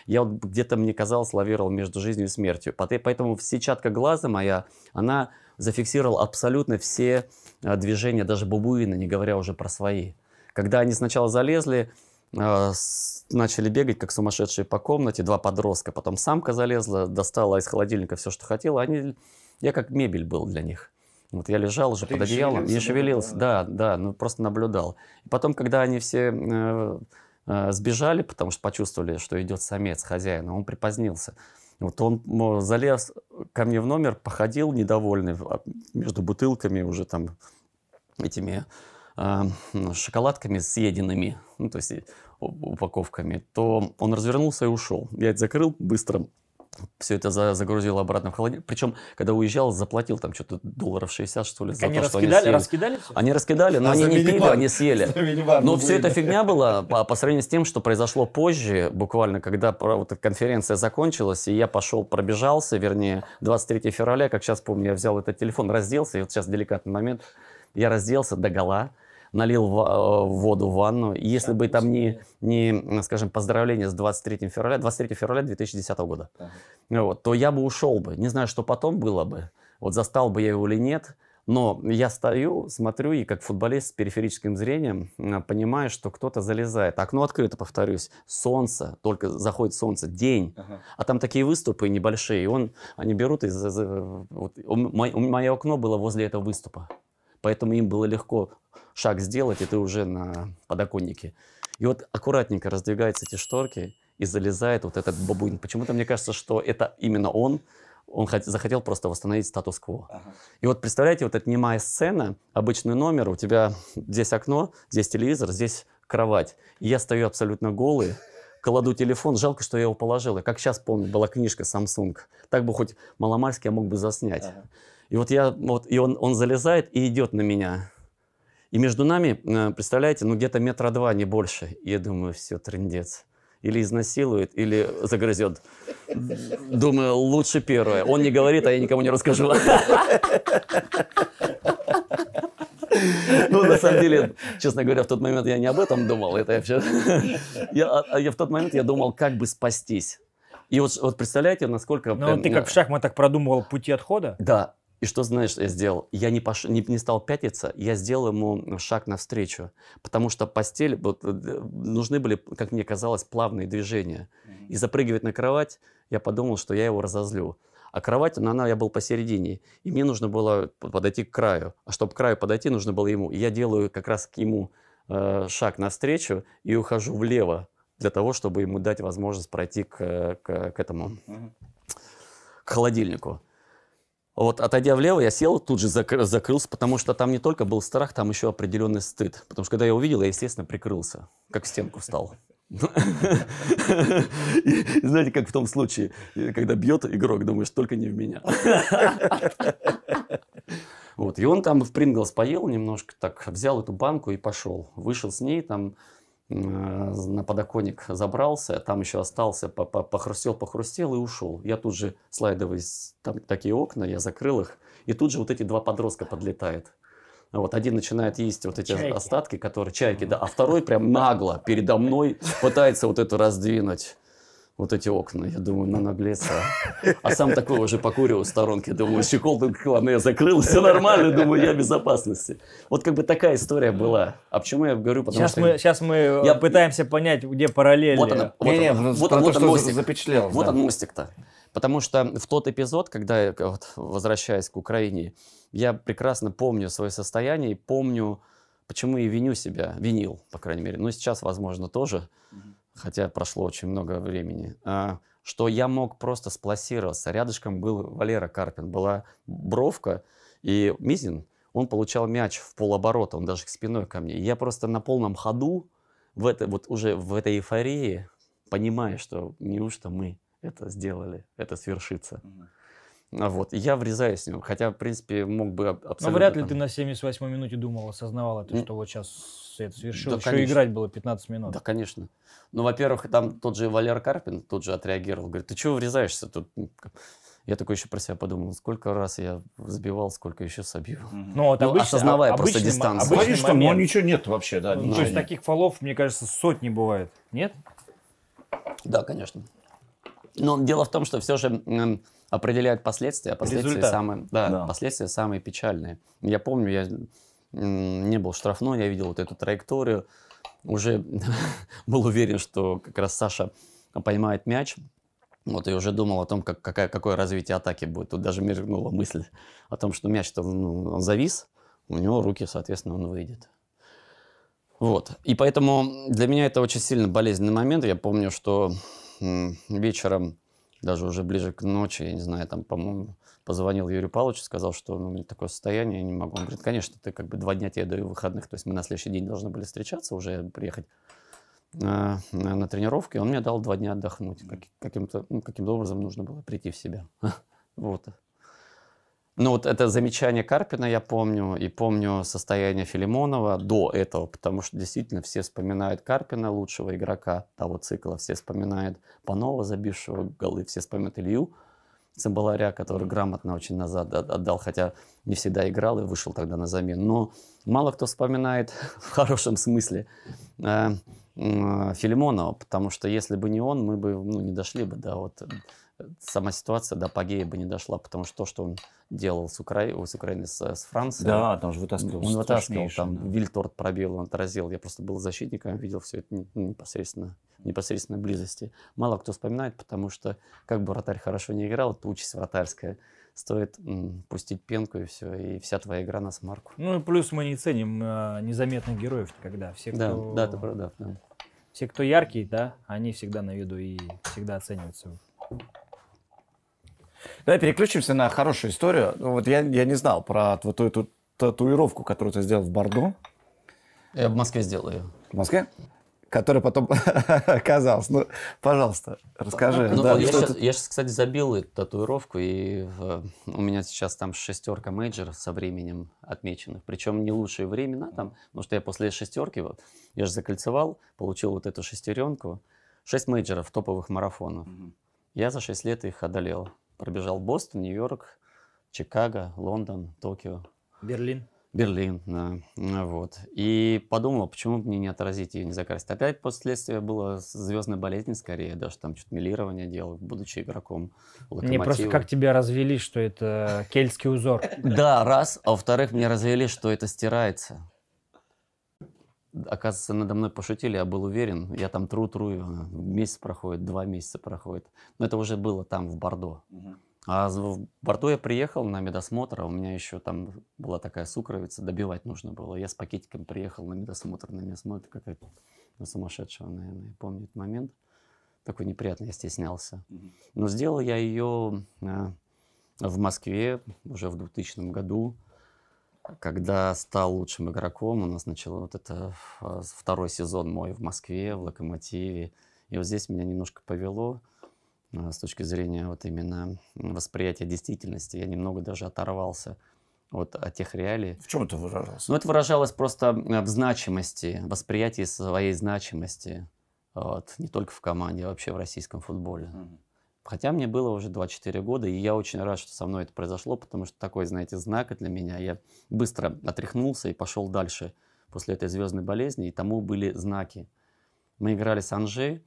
Я вот где-то, мне казалось, лавировал между жизнью и смертью. Поэтому сетчатка глаза моя, она зафиксировала абсолютно все а, движения, даже бабуина, не говоря уже про свои. Когда они сначала залезли, с- начали бегать, как сумасшедшие по комнате, два подростка, потом самка залезла, достала из холодильника все, что хотела, они, я как мебель был для них. Вот я лежал уже Ты под одеялом, не шевелился, да? да, ну просто наблюдал. И потом, когда они все э, э, сбежали, потому что почувствовали, что идет самец хозяина, он припозднился. Вот он залез ко мне в номер, походил недовольный а, между бутылками уже там этими ну, шоколадками съеденными, ну, то есть у- упаковками, то он развернулся и ушел. Я это закрыл быстро, все это за- загрузил обратно в холодильник. Причем, когда уезжал, заплатил там что-то долларов 60, что ли, за Они то, что они съели. раскидали всё? Они раскидали, но А они не пили, они съели. <laughs> Но все бабуина. это фигня была <laughs> по, по сравнению с тем, что произошло позже, буквально, когда вот конференция закончилась, и я пошел, пробежался, вернее, 23 февраля, как сейчас помню, я взял этот телефон, разделся, и вот сейчас деликатный момент, я разделся до гола, налил э, воду в ванну, и если бы там не, не, скажем, поздравление с 23 февраля, 23 февраля 2010 года, Ага. вот, то я бы ушел бы. Не знаю, что потом было бы. Вот застал бы я его или нет. Но я стою, смотрю, и как футболист с периферическим зрением понимаю, что кто-то залезает. Окно открыто, повторюсь. Солнце, только заходит солнце, день. Ага. А там такие выступы небольшие. И он, они берут и... за- за- вот, мое, мое окно было возле этого выступа. Поэтому им было легко шаг сделать, и ты уже на подоконнике. И вот аккуратненько раздвигаются эти шторки, и залезает вот этот бабуин. Почему-то мне кажется, что это именно он. Он хот- захотел просто восстановить статус-кво. Ага. И вот представляете, вот эта немая сцена, обычный номер, у тебя здесь окно, здесь телевизор, здесь кровать. И я стою абсолютно голый, кладу телефон, жалко, что я его положил. И как сейчас помню, была книжка Samsung. Так бы хоть маломальски я мог бы заснять. Ага. И вот я, вот, и он, он залезает и идет на меня. И между нами, э, представляете, ну где-то метра два, не больше. И я думаю, все, трендец. Или изнасилует, или загрызет. Думаю, лучше первое. Он не говорит, а я никому не расскажу. Ну, на самом деле, честно говоря, в тот момент я не об этом думал. Это я, вообще- <laughs> я, а я в тот момент я думал, как бы спастись. И вот, вот представляете, насколько... Ну, э, ты как в шахматах продумывал пути отхода? Да. И что, знаешь, я сделал? Я не, пош... не, не стал пятиться, я сделал ему шаг навстречу. Потому что постель, вот, э, нужны были, как мне казалось, плавные движения. И запрыгивать на кровать, я подумал, что я его разозлю. А кровать, ну, она, я был посередине. И мне нужно было подойти к краю. А чтобы к краю подойти, нужно было ему. И я делаю как раз к ему э, шаг навстречу и ухожу влево для того, чтобы ему дать возможность пройти к, к, к этому, к холодильнику. Вот, отойдя влево, я сел, тут же закры, закрылся, потому что там не только был страх, там еще определенный стыд. Потому что когда я увидел, я, естественно, прикрылся, как в стенку встал. Знаете, как в том случае, когда бьет игрок, думаешь, только не в меня. Вот, и он там в Принглс поел немножко, так взял эту банку и пошел. Вышел с ней, там на подоконник забрался, там еще остался, похрустел, похрустел и ушел. Я тут же, слайдовые там такие окна, я закрыл их, и тут же вот эти два подростка подлетают. Вот один начинает есть вот эти чайки. остатки, которые чайки, да, а второй прям нагло передо мной <laughs> пытается вот эту раздвинуть вот эти окна. Я думаю, на наглец. А, сам такой уже покурил в сторонке. Думаю, чехол ладно, я закрыл, все нормально. Думаю, я в безопасности. Вот как бы такая история была. А почему я говорю? Потому сейчас что... Мы, сейчас мы э, я... пытаемся понять, где параллели. Вот она. Вот, не, не, вот, вот, вот, он мостик. запечатлел. Вот да. он мостик-то. Потому что в тот эпизод, когда я, вот, возвращаясь к Украине, я прекрасно помню свое состояние и помню, почему и виню себя, винил, по крайней мере. Ну, сейчас, возможно, тоже, хотя прошло очень много времени. А, что я мог просто сплассироваться. Рядышком был Валера Карпин, была бровка, и Мизин, он получал мяч в полоборота, он даже спиной ко мне. И я просто на полном ходу, в это, вот уже в этой эйфории, понимаю, что неужто мы это сделали, это свершится. Угу. Вот, и я врезаюсь с ним, хотя, в принципе, мог бы абсолютно... Но вряд ли там... ты на 78-й минуте думал, осознавал это, что вот сейчас это свершилось. Да, Еще играть было 15 минут. Да, конечно. Ну, во-первых, там тот же Валер Карпин тут же отреагировал, говорит, ты чего врезаешься тут? Я такой еще про себя подумал, сколько раз я забивал, сколько еще собью. Ну, вот ну, обычно, осознавая обычный, просто дистанцию. Обычный что, ну, ничего нет вообще, да. Ну, то есть таких фолов, мне кажется, сотни бывает. Нет? Да, конечно. Но дело в том, что все же определяют последствия, а последствия самые, да, да. последствия самые печальные. Я помню, я не был штрафной, я видел вот эту траекторию, уже <laughs> был уверен, что как раз Саша поймает мяч, вот, и уже думал о том, как, какая, какое развитие атаки будет. Тут даже мелькнула мысль о том, что мяч-то ну, он завис, у него руки, соответственно, он выйдет. Вот. И поэтому для меня это очень сильно болезненный момент. Я помню, что вечером даже уже ближе к ночи, я не знаю, там, по-моему, позвонил Юрию Павловичу, сказал, что ну, у меня такое состояние, я не могу. Он говорит, конечно, ты как бы два дня тебе даю выходных, то есть мы на следующий день должны были встречаться, уже приехать на, на, на тренировки, он мне дал два дня отдохнуть. Как, каким-то, ну, каким-то образом нужно было прийти в себя. <laughs> вот. Ну вот это замечание Карпина я помню, и помню состояние Филимонова до этого, потому что действительно все вспоминают Карпина, лучшего игрока того цикла, все вспоминают Панова, забившего голы, все вспоминают Илью Цимбаларя, который грамотно очень назад отдал, хотя не всегда играл и вышел тогда на замену. Но мало кто вспоминает <laughs> в хорошем смысле э, э, Филимонова, потому что если бы не он, мы бы ну, не дошли бы до вот сама ситуация до апогея бы не дошла, потому что то, что он делал с, Укра... с Украиной, с, с Францией... Да, там же вытаскивал. Он вытаскивал, там да. Вильторт пробил, он отразил. Я просто был защитником, видел все это непосредственно, непосредственно близости. Мало кто вспоминает, потому что как бы вратарь хорошо не играл, это участь вратарская. Стоит м, пустить пенку и все, и вся твоя игра на смарку. Ну и плюс мы не ценим э, незаметных героев никогда. Все, кто... Да, да, это правда. Да. Все, кто яркий, да, они всегда на виду и всегда оцениваются. Давай переключимся на хорошую историю. Ну, вот я, я не знал про вот эту татуировку, которую ты сделал в Бордо. Я в Москве сделал ее. В Москве? Которая потом <laughs> оказалась. Ну, пожалуйста, расскажи. Ну, да, я, сейчас, это... я сейчас, кстати, забил эту татуировку, и в, у меня сейчас там шестерка мейджеров со временем отмеченных. Причем не лучшие времена там, потому что я после шестерки, вот, я же закольцевал, получил вот эту шестеренку. Шесть мейджеров топовых марафонов. Угу. Я за шесть лет их одолел. Пробежал Бостон, Нью-Йорк, Чикаго, Лондон, Токио. Берлин. Берлин, да. Ну Вот. И подумал, почему мне не отразить ее, не закрасить. Опять последствия было звездной болезни скорее, даже там что-то милирование делал, будучи игроком Мне просто Локомотива. как тебя развели, что это кельтский узор. Да, раз. А во-вторых, мне развели, что это стирается. Оказывается, надо мной пошутили, я был уверен. Я там тру-тру, месяц проходит, два месяца проходит. Но это уже было там, в Бордо. А в Бордо я приехал на медосмотр, а у меня еще там была такая сукровица, добивать нужно было. Я с пакетиком приехал на медосмотр, на меня смотрит какая-то ну, сумасшедшего, наверное. Я помню этот момент. Такой неприятный, я стеснялся. Но сделал я ее а, в Москве уже в 2000 году, когда стал лучшим игроком. У нас начал вот это а, второй сезон мой в Москве, в Локомотиве. И вот здесь меня немножко повело а, с точки зрения вот именно восприятия действительности. Я немного даже оторвался вот от тех реалий. В чем это выражалось? Ну, это выражалось просто э, в значимости, восприятии своей значимости. Вот, не только в команде, а вообще в российском футболе. Мгм. Хотя мне было уже 24 года, и я очень рад, что со мной это произошло, потому что такой, знаете, знак для меня. Я быстро отряхнулся и пошел дальше после этой звездной болезни, и тому были знаки. Мы играли с Анжи,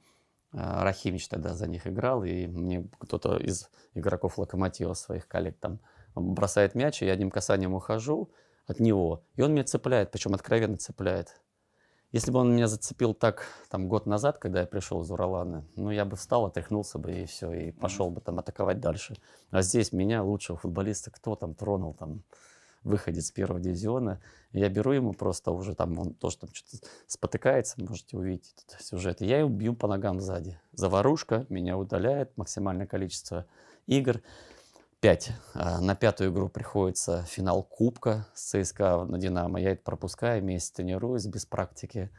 а, Рахимич тогда за них играл, и мне кто-то из игроков Локомотива, своих коллег, там бросает мяч, и я одним касанием ухожу от него, и он меня цепляет, причем откровенно цепляет. Если бы он меня зацепил так там год назад, когда я пришел из Уралана, ну я бы встал, отряхнулся бы и все, и пошел бы там атаковать дальше. А здесь меня, лучшего футболиста, кто там тронул, там выходит с первого дивизиона, я беру ему просто уже там, он тоже там что-то спотыкается, можете увидеть этот сюжет, и я его бью по ногам сзади. Заварушка, меня удаляет, максимальное количество игр. Пять. А, На пятую игру приходится финал Кубка с ЦСКА на Динамо. Я это пропускаю, месяц тренируюсь без практики.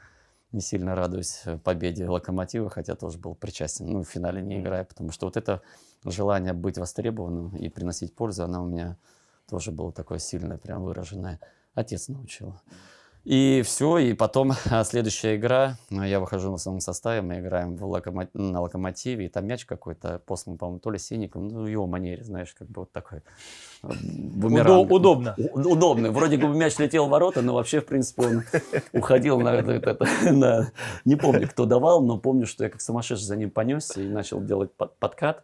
Не сильно радуюсь победе Локомотива, хотя тоже был причастен. Ну, в финале не играю, потому что вот это желание быть востребованным и приносить пользу, она у меня тоже было такое сильное, прям выраженное. Отец научил. И все, и потом а, следующая игра, а, я выхожу на самом составе, мы играем в локомо- на локомотиве, и там мяч какой-то послан, по-моему, то ли сиником, ну, в его манере, знаешь, как бы вот такой э, бумеранг. Удо- удобно. Удобно. Вроде бы мяч летел в ворота, но вообще, в принципе, он уходил на, это- это- на- Не помню, кто давал, но помню, что я как сумасшедший за ним понесся и начал делать под- подкат.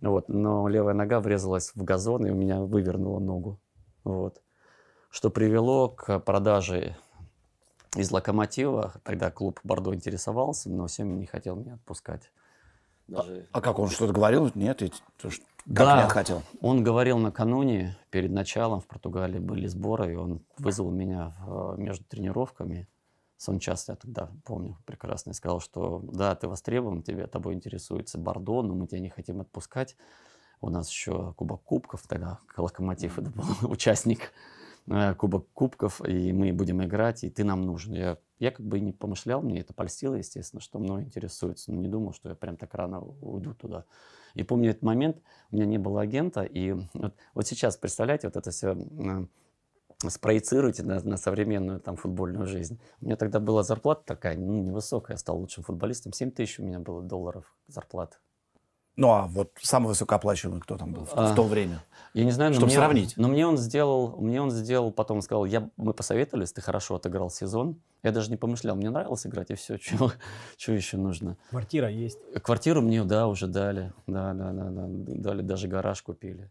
Вот. Но левая нога врезалась в газон, и у меня вывернула ногу. Вот. Что привело к продаже из Локомотива. Тогда клуб Бордо интересовался, но Семин не хотел меня отпускать. Даже... А как он что-то говорил? Нет, ведь то, что- как Да. не хотел. Он говорил накануне, перед началом в Португалии были сборы, и он вызвал меня в- между тренировками. Сончас, я тогда помню прекрасно, и сказал, что да, ты востребован, тебе тобой интересуется Бордо, но мы тебя не хотим отпускать. У нас еще Кубок Кубков, тогда Локомотив это был <laughs> участник э, Кубок Кубков, и мы будем играть, и ты нам нужен. Я, я как бы не помышлял, мне это польстило, естественно, что мной интересуется, но не думал, что я прям так рано уйду туда. И помню этот момент, у меня не было агента, и вот, вот сейчас, представляете, вот это все спроецируйте на, на современную там футбольную жизнь. У меня тогда была зарплата такая, ну, невысокая, я стал лучшим футболистом, 7 тысяч у меня было долларов зарплаты. Ну, а вот самый высокооплачиваемый кто там был в, А. в то время? Я не знаю, но Чтоб мне, сравнить. но мне он сделал, мне он сделал, потом сказал, я, мы посоветовались, ты хорошо отыграл сезон. Я даже не помышлял, мне нравилось играть, и все, <laughs> чего, чего еще нужно. Квартира есть. Квартиру мне, да, уже дали, да, да, да, да, дали, даже гараж купили.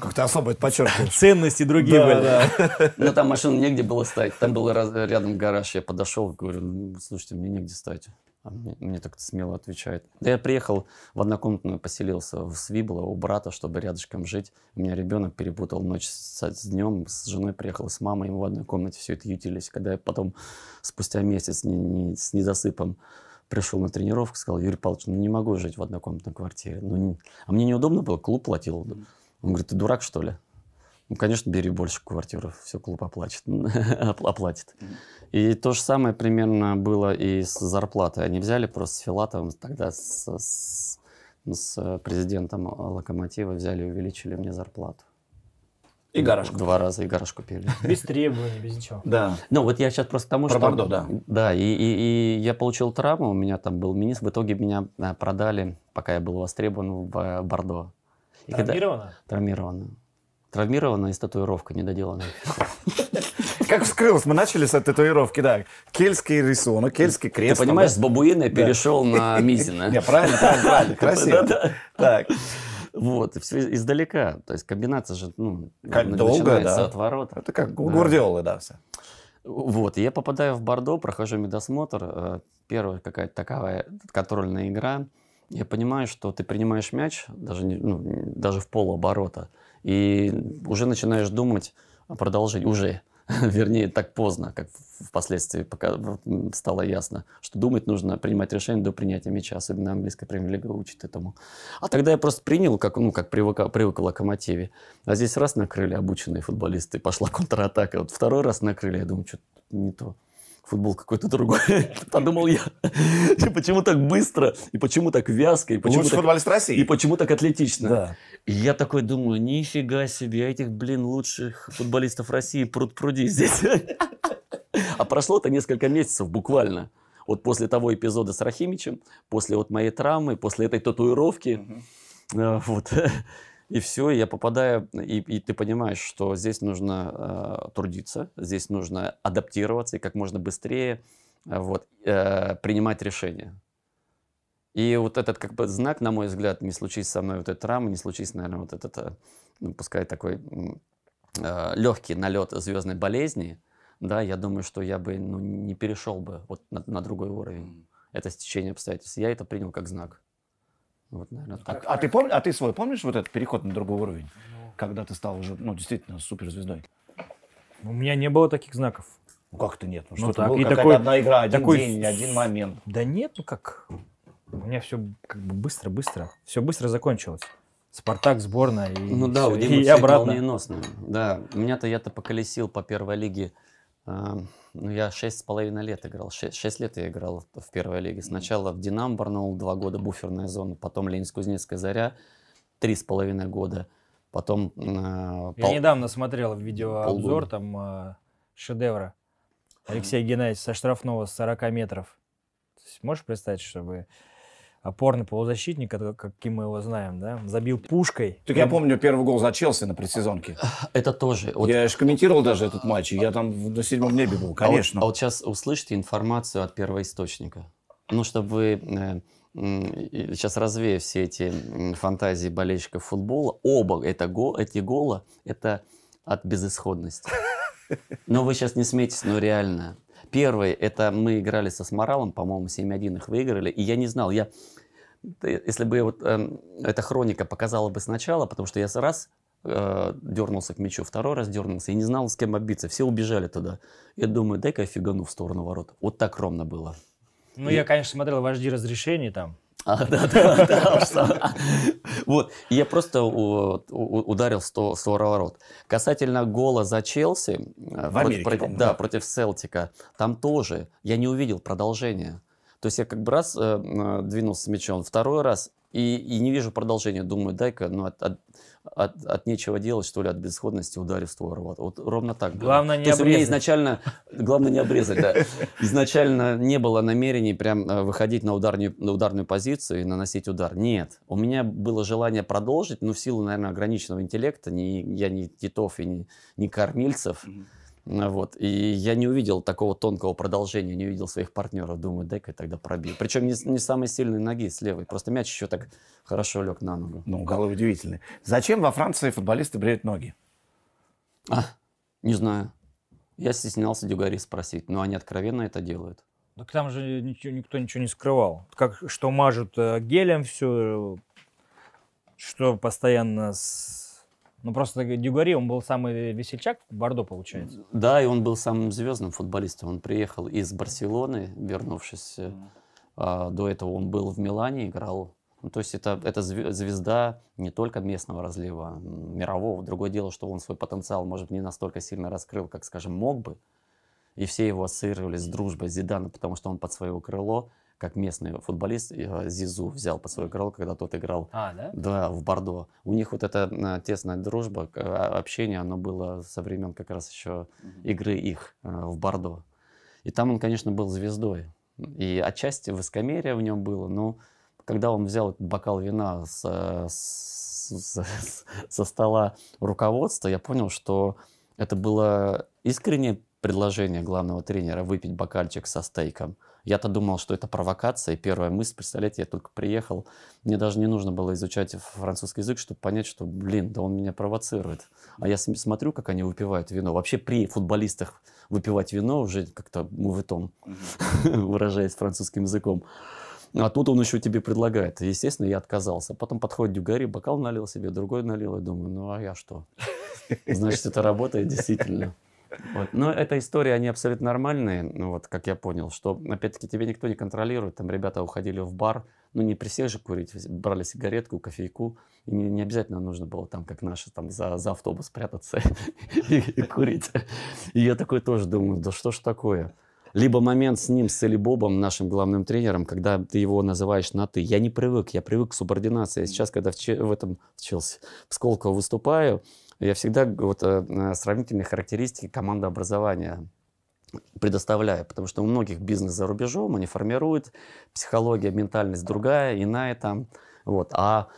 Как-то особо это подчеркиваешь. <laughs> Ценности другие Да, были. да. <laughs> Ну, там машину негде было ставить. Там был раз- рядом гараж. Я подошел, говорю, «Ну, слушайте, мне негде ставить. А мне, мне так смело отвечает. Да я приехал в однокомнатную, поселился в Свибло у брата, чтобы рядышком жить. У меня ребенок перепутал ночь с, с днем, с женой приехал, с мамой, мы в одной комнате все это ютились. Когда я потом, спустя месяц не- не- с недосыпом, пришел на тренировку, сказал, Юрий Павлович, ну не могу жить в однокомнатной квартире. Ну, не- А мне неудобно было, клуб платил. Он говорит, ты дурак, что ли? Ну, конечно, бери больше квартиру, все клуб <laughs> оплатит. Опл- оплатит. И то же самое примерно было и с зарплатой. Они взяли просто с Филатовым, тогда с, с- ну, с президентом Локомотива взяли и увеличили мне зарплату. И гараж. В Два раза и гараж купили. <laughs> Без требований, без ничего. Да. Ну, вот я сейчас просто к тому, Про что... Бордо, да. Да, и, и- и я получил травму, у меня там был министр. В итоге меня а, продали, пока я был востребован в э, Бордо. И когда- Травмировано? Травмированная и с татуировкой недоделанной. Как вскрылось, мы начали с татуировки, да. Кельтский рисунок, кельтский крест. Ты понимаешь, с бабуина перешел на <laughs> Мизина. Не, правильно, правильно, правильно, <laughs> красиво. Так. Вот, издалека. То есть комбинация же, ну, Как долго, да. от ворот. Это как у Гвардиолы, да, все. Вот, я попадаю в Бордо, прохожу медосмотр, э, первая какая-то такая контрольная игра. Я понимаю, что ты принимаешь мяч, даже, ну, даже в полуоборота, и уже начинаешь думать о продолжении, уже, <laughs> вернее, так поздно, как впоследствии пока стало ясно, что думать нужно, принимать решение до принятия мяча, особенно английская премьер-лига учит этому. А тогда я просто принял, как, ну, как привыка- привык к локомотиве. А здесь раз накрыли обученные футболисты, пошла <laughs> контратака. Вот второй раз накрыли, я думаю, что-то не то. Футбол какой-то другой. <laughs> Подумал я. <laughs> И почему так быстро? И почему так вязко? И почему Лучший так, футболист и России. почему так атлетично? Да. И я такой думаю, нифига себе, этих, блин, лучших футболистов России пруд пруди здесь. <laughs> А прошло это несколько месяцев буквально. Вот после того эпизода с Рахимичем, после вот моей травмы, после этой татуировки, э, вот, и все, я попадаю, и, и ты понимаешь, что здесь нужно э, трудиться, здесь нужно адаптироваться и как можно быстрее э, вот, э, принимать решения. И вот этот как бы знак, на мой взгляд, не случись со мной вот эта травма, не случись, наверное, вот этот, э, ну, пускай такой легкий налет звездной болезни, да, я думаю, что я бы ну, не перешел бы вот на, на другой уровень. Это стечение обстоятельств. Я это принял как знак. Вот, наверное, А, так. а ты помнишь, а ты свой помнишь вот этот переход на другой уровень, когда ты стал уже, ну, действительно суперзвездой? У меня не было таких знаков. Ну как то нет? Ну, Ну что-то так, было, и такой- одна игра, один такой день, один момент. Да нет, ну как. У меня все как бы быстро-быстро. Все быстро закончилось. Спартак, сборная и, Ну да, всё, у Димы и это обратно. молниеносно. Да, меня-то я-то поколесил по первой лиге. а, Ну, я шесть с половиной лет играл. Шесть, шесть лет я играл в, первой лиге. Сначала в Динамо Барнаул два года, буферная зона. Потом Ленинск-Кузнецкая Заря три с половиной года. Потом... а, Я пол- недавно смотрел видеообзор полгода. там а, шедевра. <laughs> Алексей Геннадьевич со штрафного с 40 метров. Можешь представить, чтобы опорный полузащитник, каким мы его знаем, да, забил пушкой. Так я помню первый гол за Челси на предсезонке. Это тоже. Вот Я же комментировал даже этот матч, я там на седьмом небе был, А вот- конечно. А вот, сейчас услышите информацию от первоисточника. Ну, чтобы вы сейчас развею все эти фантазии болельщиков футбола. Оба это го, эти гола это от безысходности. <laughs> Но вы сейчас не смейтесь, но реально. Первый, это мы играли со Сморалом, по-моему, 7-1 их выиграли, и я не знал, я, если бы вот, эм, эта хроника показала бы сначала, потому что я раз э, дернулся к мячу, второй раз дернулся и не знал, с кем оббиться, все убежали туда. Я думаю, дай-ка я фигану в сторону ворот. Вот так ровно было. Ну, я, конечно, смотрел вожди разрешений там. А, да, да, да. Вот, я просто ударил 100, 100 ворот. Касательно гола за Челси, э, да, против Селтика, там тоже я не увидел продолжения. То есть я как бы раз э, э, двинулся с мячом, второй раз, и, и не вижу продолжения. Думаю, дай-ка, ну, от, от, от- от нечего делать, что ли, от безысходности ударив в 100 ворот. Вот ровно так было. Главное не То есть у меня обрезать. изначально, главное не обрезать, да. <laughs> Изначально не было намерений прям э, выходить на ударную, на ударную позицию и наносить удар. Нет. У меня было желание продолжить, но в силу, наверное, ограниченного интеллекта, не, я не Титов и не, не Кормильцев, а, вот, и я не увидел такого тонкого продолжения, не увидел своих партнеров. Думаю, дай-ка я тогда пробью. Причем не, не самой сильной ноги, с левой. Просто мяч еще так хорошо лег на ногу. Ну, голы удивительные. Зачем во Франции футболисты бреют ноги? А, не знаю. Я стеснялся Дюгари спросить, но они откровенно это делают. Так там же ничего- никто ничего не скрывал. Как, что мажут э, гелем все, что постоянно с... Ну, просто Дюгари, он был самый весельчак в Бордо, получается. Да, и он был самым звездным футболистом. Он приехал из Барселоны, вернувшись. э, а, до этого он был в Милане, играл. Ну, то есть это, это зве- звезда не только местного разлива, мирового. Другое дело, что он свой потенциал, может, не настолько сильно раскрыл, как, скажем, мог бы. И все его ассоциировали с дружбой Зидана, потому что он под свое крыло, как местный футболист, э, Зизу взял под свое крыло, когда тот играл А, да? да, в Бордо. У них вот эта а, тесная дружба, а, общение, оно было со времен как раз еще игры их а, в Бордо. И там он, конечно, был звездой. И отчасти высокомерие в нем было, но когда он взял бокал вина с, э, с- с- со стола руководства, я понял, что это было искреннее предложение главного тренера выпить бокальчик со стейком. Я-то думал, что это провокация, и первая мысль, представляете, я только приехал, мне даже не нужно было изучать французский язык, чтобы понять, что, блин, да он меня провоцирует. А я см- смотрю, как они выпивают вино. Вообще при футболистах выпивать вино уже как-то муветон, <laughs> выражаясь французским языком. А тут он еще тебе предлагает. Естественно, я отказался. Потом подходит Дюгари, бокал налил себе, другой налил. И думаю, ну а я что? Значит, это работает действительно. Вот. Но эта история, они абсолютно нормальные, ну, вот, как я понял, что, опять-таки, тебя никто не контролирует. Там ребята уходили в бар, ну, не при всех же курить, брали сигаретку, кофейку, и не, не обязательно нужно было там, как наши, там, за, за автобус прятаться <laughs> и, курить. И я такой тоже думаю, да что ж такое? Либо момент с ним, с Эли Бобом, нашим главным тренером, когда ты его называешь на «ты». Я не привык, я привык к субординации. Сейчас, когда в, в этом в Челси, в Сколково выступаю, я всегда вот, э, сравнительные характеристики командообразования предоставляю, потому что у многих бизнес за рубежом, они формируют, психология, ментальность другая, иная там, вот, а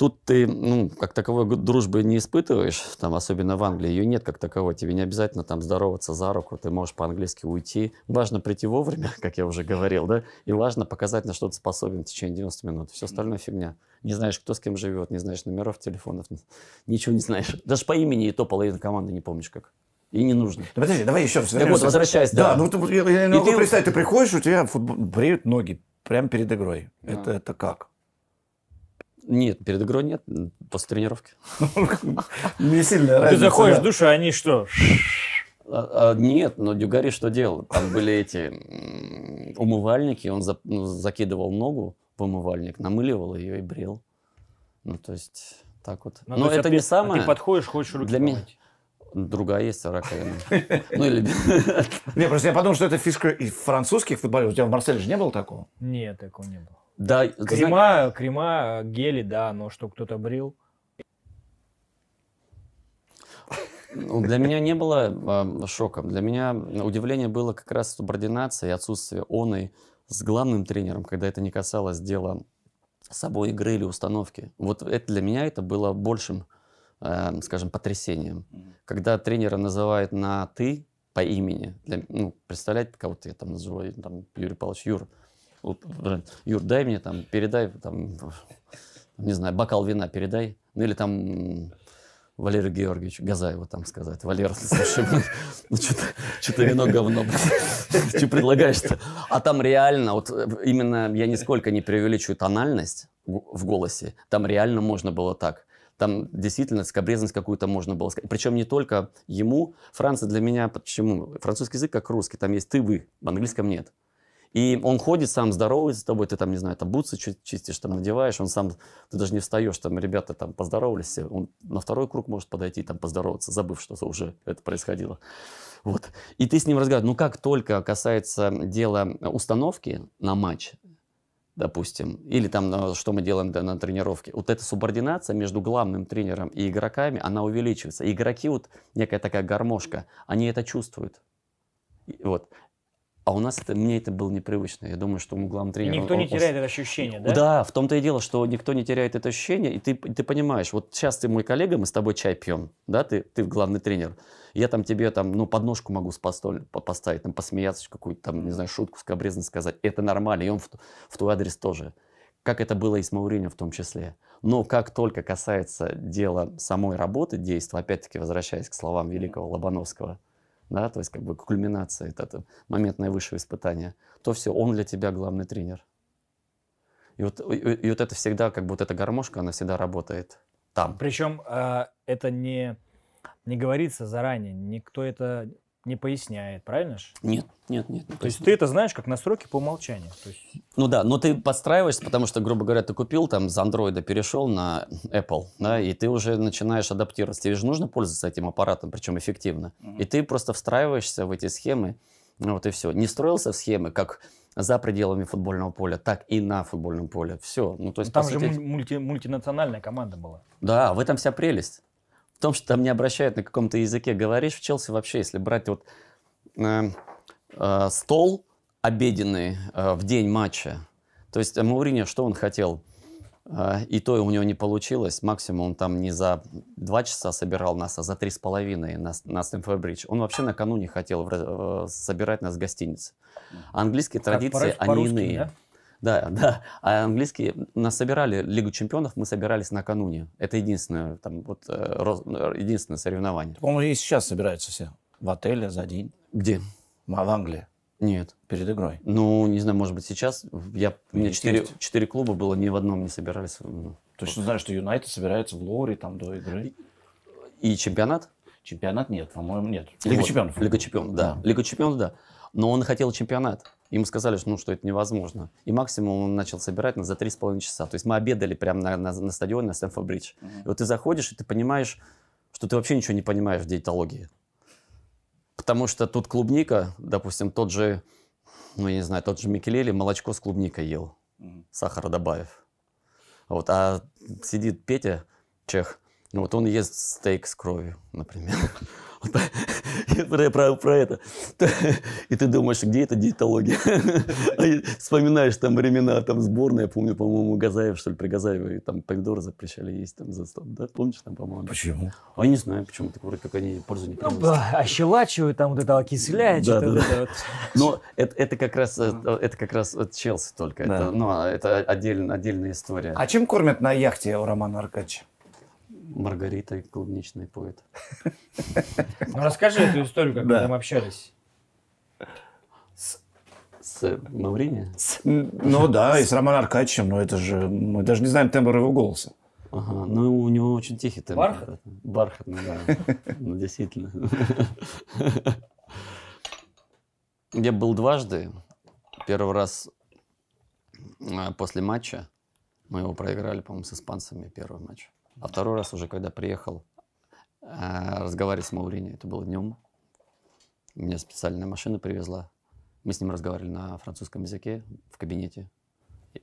тут ты, ну, как таковой дружбы не испытываешь, там, особенно в Англии, ее нет как таковой, тебе не обязательно там здороваться за руку, ты можешь по-английски уйти, важно прийти вовремя, <laughs> как я уже говорил, да, и важно показать, на что ты способен в течение 90 минут, все остальное фигня. Не знаешь, кто с кем живет, не знаешь номеров телефонов, ни- ничего не знаешь. Даже по имени и то половину команды не помнишь как. И не нужно. Ну, подожди, давай еще раз. Так вот, возвращаясь, Да, да. ну вот я, я не И ты- представить, ты приходишь, у тебя футбол... бреют ноги прямо перед игрой. Это, это как? Нет, перед игрой нет, после тренировки. Не сильно Ты разница, заходишь в душ, а они что? А, а, нет, но Дюгари что делал? Там были эти умывальники, он за- ну, закидывал ногу в умывальник, намыливал ее и брил. Ну, то есть, так вот. Ну, но есть, это а не ты- а самое. Ты подходишь, хочешь руки Для меня-. Другая есть раковина. <laughs> Ну, или... Не, просто я подумал, что это фишка и французских футболистов. У тебя в Марселе же не было такого? Нет, такого не было. Да, ты знаешь, Крема, крема, гели, да, но что кто-то брил. Ну, Для меня не было а, шоком. Для меня удивление было как раз субординация и отсутствие оной с главным тренером, когда это не касалось дела собой игры или установки. Вот это для меня это было большим, э, скажем, потрясением. Когда тренера называют на «ты» по имени, для- ну, представляете, кого-то я там называю, там, Юрий Павлович, Юр, э, Юр, дай мне там, передай, там, не знаю, бокал вина передай, ну или там Валерию Георгиевичу Газаеву там сказать. Валера, слушай, ну, что-то, вино говно. Что предлагаешь-то? А там реально, вот э, именно я нисколько не преувеличиваю тональность в голосе. Там реально можно было так. Там действительно скобрезность какую-то можно было сказать. Причем не только ему. Франция для меня, почему? Французский язык как русский, там есть ты, вы, в английском нет. И он ходит сам, здоровается с тобой, ты там, не знаю, там бутсы чистишь, там надеваешь, он сам, ты даже не встаешь, там ребята там поздоровались, все, он на второй круг может подойти, там поздороваться, забыв, что уже это происходило. Вот. И ты с ним разговариваешь. Ну, как только касается дела установки на матч, допустим, или там, э, что мы делаем на тренировке, вот эта субординация между главным тренером и игроками, она увеличивается. И игроки, вот некая такая гармошка, они это чувствуют. И Вот. А у нас это, мне это было непривычно. Я думаю, что мы главный И тренер... никто он- не он- теряет это ощущение, да? да? в том-то и дело, что никто не теряет это ощущение, и ты, ты понимаешь, вот сейчас ты мой коллега, мы с тобой чай пьем, да, ты, ты главный тренер, я там тебе там, ну, подножку могу постоль, по- поставить, там, посмеяться, какую-то там, не знаю, шутку скобрезно сказать, это нормально, и он в, в твой адрес тоже. Как это было и с Мауриньо в том числе. Но как только касается дела самой работы, действия, опять-таки возвращаясь к словам великого Лобановского, да, то есть как бы кульминация, это, это момент наивысшего испытания, то все, он для тебя главный тренер. И вот, и, и вот это всегда, как бы вот эта гармошка, она всегда работает там. Причем э, это не, не говорится заранее, никто это не поясняет, правильно же? Нет, нет, нет. То есть ты это знаешь как настройки по умолчанию. То есть Ну да, но ты подстраиваешься, потому что, грубо говоря, ты купил там с андроида перешел на Apple, да, и ты уже начинаешь адаптироваться. Тебе же нужно пользоваться этим аппаратом, причем эффективно. И ты просто встраиваешься в эти схемы, ну вот и все. Не строился в схемы, как за пределами футбольного поля, так и на футбольном поле. Все. Ну, то есть, там по же сути, муль- мульти- мультинациональная команда была. Да, в этом вся прелесть. В том, что там не обращают на каком-то языке. Говоришь в Челси вообще, если брать вот э, э, стол обеденный э, в день матча, То есть э, Мауриньо, что он хотел? А, И то у него не получилось. Максимум он там не за два часа собирал нас, а за три с половиной на, на Стэнфорд-Бридж. Он вообще накануне хотел в э, собирать нас в гостинице. Английские Как традиции, они иные. да? Да, <laughs> да. А английские нас собирали Лигу чемпионов, мы собирались накануне. Это единственное, там, вот, э, э, единственное соревнование. По-моему, и сейчас собираются все в отеле за день. Где? А в Англии Нет. перед игрой. Ну, не знаю, может быть, сейчас. Я, у меня четыре, клуба было, ни в одном не собирались. Ну, Точно знаю, что Юнайтед собирается в Лоре там до игры. И чемпионат? Чемпионат нет, по-моему, нет. Лига Вот, чемпионов. Лига чемпионов, да. Да. Лига чемпионов, да. Но он хотел чемпионат. Ему сказали, что, ну, что это невозможно. И максимум он начал собирать нас за три с половиной часа. То есть мы обедали прямо на, на, на стадионе на Стэнфорд-Бридж. И вот ты заходишь, и ты понимаешь, что ты вообще ничего не понимаешь в диетологии. Потому что тут клубника, допустим, тот же, ну, я не знаю, тот же Микелели молочко с клубникой ел, Мгм. сахара добавив. Вот, а сидит Петя, чех, ну, вот он ест стейк с кровью, например. <laughs> Вот <laughs> я про, про- про это. <laughs> И ты думаешь, где эта диетология? <laughs> А Вспоминаешь там времена, там сборная, я помню, по-моему, Газаев, что ли, при Газаеве, там помидоры запрещали есть там за стол, да? Помнишь там, по-моему? Почему? А я не знаю, почему, так вроде как они пользу не Ну, приносят. ба, ощелачивают, там вот это окисляет, Да, что-то да, вот это вот. Но это, это как раз э, это как раз от Челси только. Да. Это, ну, а это отдельно, отдельная история. А чем кормят на яхте у Романа Аркадьевича? Маргарита клубничный поэт. <laughs> Ну, расскажи эту историю, как Да. там общались. С э, Маврини? Ну да, и с Романом Аркадьевичем, но это же, мы даже не знаем тембр его голоса. Ага, ну у него очень тихий темп. Бархат? Бархатный, да. <laughs> Ну, действительно. <laughs> Я был дважды. Первый раз а, после матча. Мы его проиграли, по-моему, с испанцами первый матч. А второй раз уже, когда приехал а, разговаривать с Маурини. Это было днем. Меня специальная машина привезла. Мы с ним разговаривали на французском языке в кабинете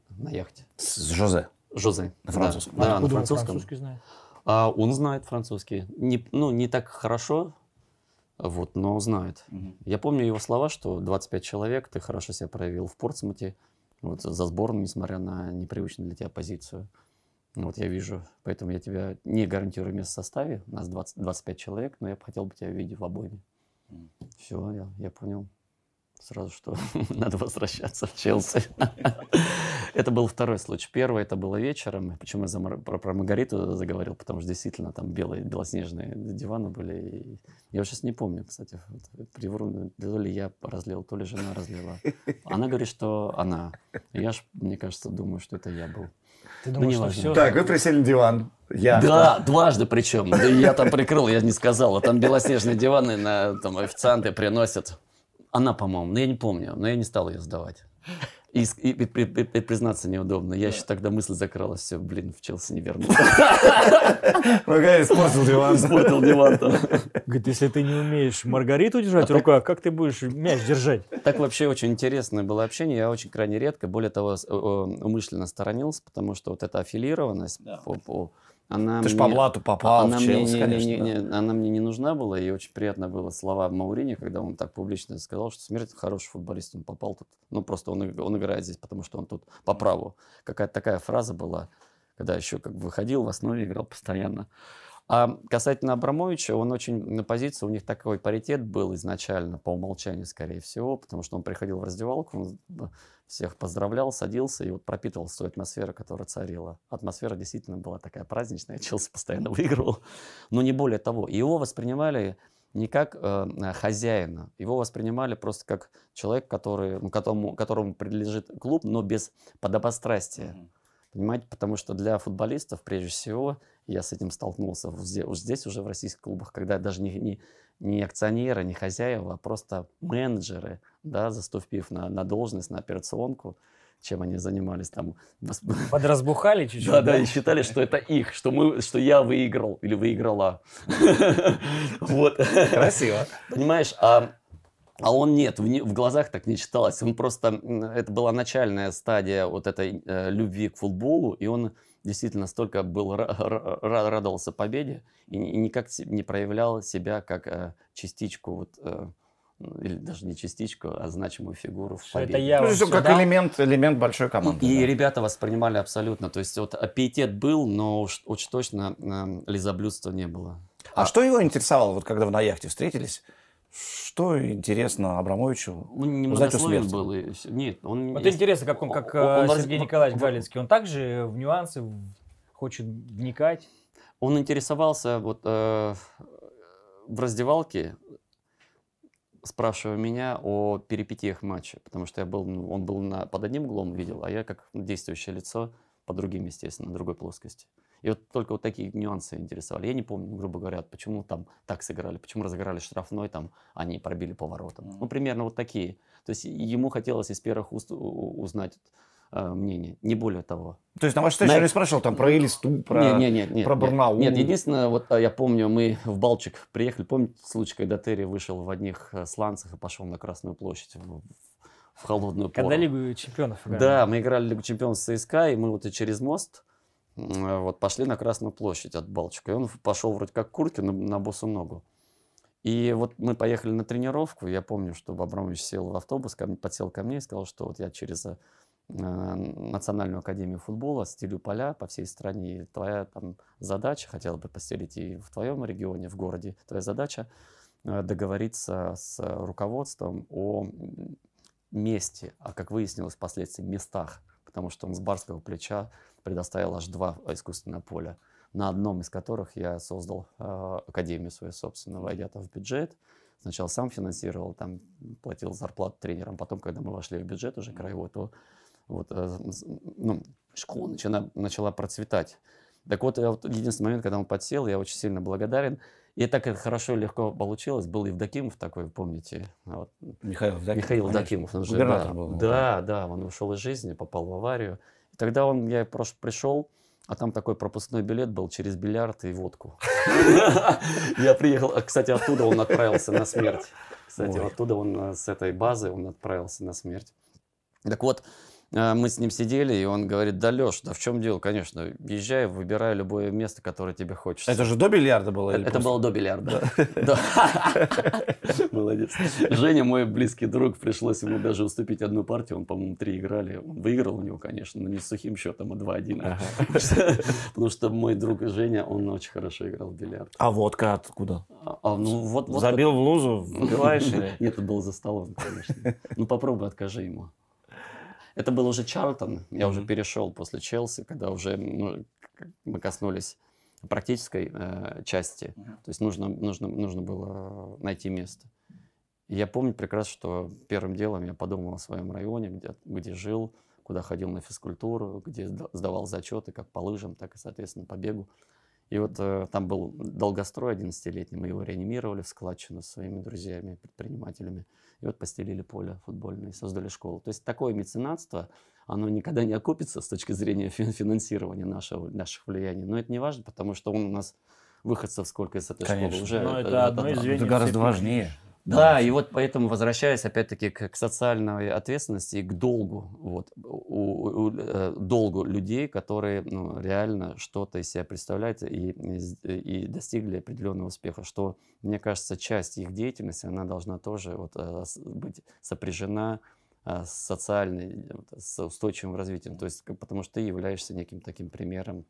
на яхте. С Жозе. Жозе. На французском. Да, да, на французском. французский знает? А он знает французский. Не, ну, не так хорошо, вот, но знает. Я помню его слова, что 25 человек, ты хорошо себя проявил в Портсмуте, вот, за сборную, несмотря на непривычную для тебя позицию. Вот я вижу, поэтому я тебя не гарантирую место в составе, у нас 20, 25 человек, но я бы хотел бы тебя видеть в обойме. Мгм. Все, я, я понял сразу, что <laughs> надо возвращаться в Челси. <laughs> Это был второй случай. Первый это было вечером. Почему я за про, про Маргариту заговорил? Потому что действительно там белые, белоснежные диваны были. Я сейчас не помню, кстати, привру, то ли я разлил, то ли жена разлила. Она говорит, что она. Я ж, мне кажется, думаю, что это я был. Ты думаешь, что неважно. все? Так, вы присели на диван. Я. Да, дважды причем. Да я там прикрыл, я не сказал. А там белоснежные диваны, на, там официанты приносят. Она, по-моему, но я не помню, но я не стал ее сдавать. И, и- и при- при- признаться неудобно. Я еще тогда мысль закралась, все, блин, в Челси не вернусь. Вы испортил диван. Испортил диван там. Говорит, если ты не умеешь Маргариту держать А в руках, как ты будешь мяч держать? Так вообще очень интересное было общение. Я очень крайне редко, более того, э, э, умышленно сторонился, потому что вот эта аффилированность, по- по- она Ты ж мне- по блату попал она в мне, Челси, не, конечно. не- да. не- она мне не нужна была, и очень приятно было слова Маурини, когда он так публично сказал, что Смерть хороший футболист, он попал тут. Ну, просто он, он играет здесь, потому что он тут по праву. Какая-то такая фраза была, когда еще как бы выходил в основе, играл постоянно. А касательно Абрамовича, он очень на позиции, у них такой паритет был изначально, по умолчанию, скорее всего, потому что он приходил в раздевалку, он всех поздравлял, садился и вот пропитывал ту атмосферу, которая царила. Атмосфера действительно была такая праздничная, <laughs> Челси постоянно выигрывал, но не более того. Его воспринимали не как э, хозяина, его воспринимали просто как человек, который, ну, которому, которому принадлежит клуб, но без подобострастия. Мгм. Понимаете, потому что для футболистов, прежде всего, я с этим столкнулся вот здесь, уже в российских клубах, когда даже не, не, не акционеры, не хозяева, а просто менеджеры, да, заступив на, на должность, на операционку, чем они занимались там. <laughs> Подразбухали чуть-чуть? Да, да, и считали, что это их, что, мы, что я выиграл или выиграла. <laughs> Вот. Красиво. Понимаешь, а, а он нет, в, не- в глазах так не читалось. Он просто, это была начальная стадия вот этой э, любви к футболу, и он действительно столько был, ра- ра- ра- радовался победе и, и никак не проявлял себя как э, частичку вот, э, или даже не частичку, а значимую фигуру в Что это победе. я Ну, вам то есть, всё как элемент, элемент большой команды. И да. ребята воспринимали абсолютно. То есть вот а, пиетет был, но уж, уж точно эм, лизоблюдства не было. А что его интересовало, вот когда вы на яхте встретились? Что интересно Абрамовичу? Он Узнать о немногословен смерти. был. И. Нет, он... Вот есть- интересно, как он, как Он- он э, Сергей он- Николаевич Галицкий, он также в нюансы хочет вникать. Он интересовался вот э, в раздевалке, спрашивая меня о перипетиях матча, потому что я был, ну, он был на, под одним углом видел, а я как действующее лицо по другим, естественно, на другой плоскости. И вот только вот такие нюансы интересовали. Я не помню, грубо говоря, почему там так сыграли, почему разыграли штрафной, там они пробили поворотом. Мгм. Ну, примерно вот такие. То есть ему хотелось из первых уст узнать э, мнение, не более того. То есть на вашей встрече не спрашивал там про Элисту, про... Не, не, не, нет, про. Барнаул. Нет, единственное, вот а, я помню, мы в Балчик приехали. Помните случай, когда Терри вышел в одних э, сланцах и пошел на Красную площадь в, в холодную пору? Когда Лигу чемпионов играли. Да, мы играли Лигу чемпионов с ЦСКА, и мы вот и через мост э, вот пошли на Красную площадь от Балчика. И он пошел вроде как к куртке на, на босу ногу. И вот мы поехали на тренировку. Я помню, что Абрамович сел в автобус, ко мне, подсел ко мне и сказал, что вот я через э, Национальную академию футбола стелю поля по всей стране. И твоя там задача, хотела бы постелить и в твоем регионе, в городе, твоя задача э, договориться с руководством о месте, а как выяснилось впоследствии, местах, потому что он с барского плеча предоставил аж два искусственных поля, на одном из которых я создал э, академию свою собственную, войдя там в бюджет. Сначала сам финансировал, там платил зарплату тренерам, потом, когда мы вошли в бюджет уже краевой, то вот, э, ну, школа начала, начала процветать. Так вот, я вот единственный момент, когда он подсел, я очень сильно благодарен. И так это хорошо и легко получилось. Был Евдокимов такой, помните, вот, Михаил Евдокимов. Михаил. Евдокимов, он же, да, был. да, да, он ушел из жизни, попал в аварию. И тогда он, я пришел, а там такой пропускной билет был через бильярд и водку. <laughs> Я приехал, а, кстати, оттуда он отправился на смерть. Кстати, оттуда он э, с этой базы он отправился на смерть. Так вот, мы с ним сидели, и он говорит, да, Леш, да в чем дело? Конечно, езжай, выбирай любое место, которое тебе хочется. Это же до бильярда было? Это после? было до бильярда. Да. <laughs> Молодец. Женя, мой близкий друг, пришлось ему даже уступить одну партию. Он, по-моему, три играли. Он выиграл у него, конечно, но не с сухим счетом, а 2-1. <laughs> Потому что мой друг Женя, он очень хорошо играл в бильярд. А водка откуда? А, а, ну, Забил в лузу, <laughs> выпиваешь? Нет, это было за столом, конечно. Ну попробуй, откажи ему. Это был уже Чарльтон. Я уже Мгм. перешел после Челси, когда уже ну, мы коснулись практической э, части. Мгм. То есть нужно, нужно, нужно было найти место. И я помню прекрасно, что первым делом я подумал о своем районе, где, где жил, куда ходил на физкультуру, где сда- сдавал зачеты как по лыжам, так и, соответственно, по бегу. И вот э, там был долгострой 11-летний, мы его реанимировали в складчину с своими друзьями, предпринимателями. И вот постелили поле футбольное и создали школу. То есть такое меценатство, оно никогда не окупится с точки зрения фин- финансирования нашего, наших влияний. Но это не важно, потому что он у нас выходцев сколько из этой Конечно. школы уже. Но это одно из одно. звеньев Это гораздо цепи. важнее. Да, и вот поэтому возвращаясь опять-таки к, к социальной ответственности и к долгу, вот, у, у- э, долгу людей, которые ну, реально что-то из себя представляют и, и достигли определенного успеха, что, мне кажется, часть их деятельности, она должна тоже вот, э, быть сопряжена э, с социальной, с устойчивым развитием, то есть, потому что ты являешься неким таким примером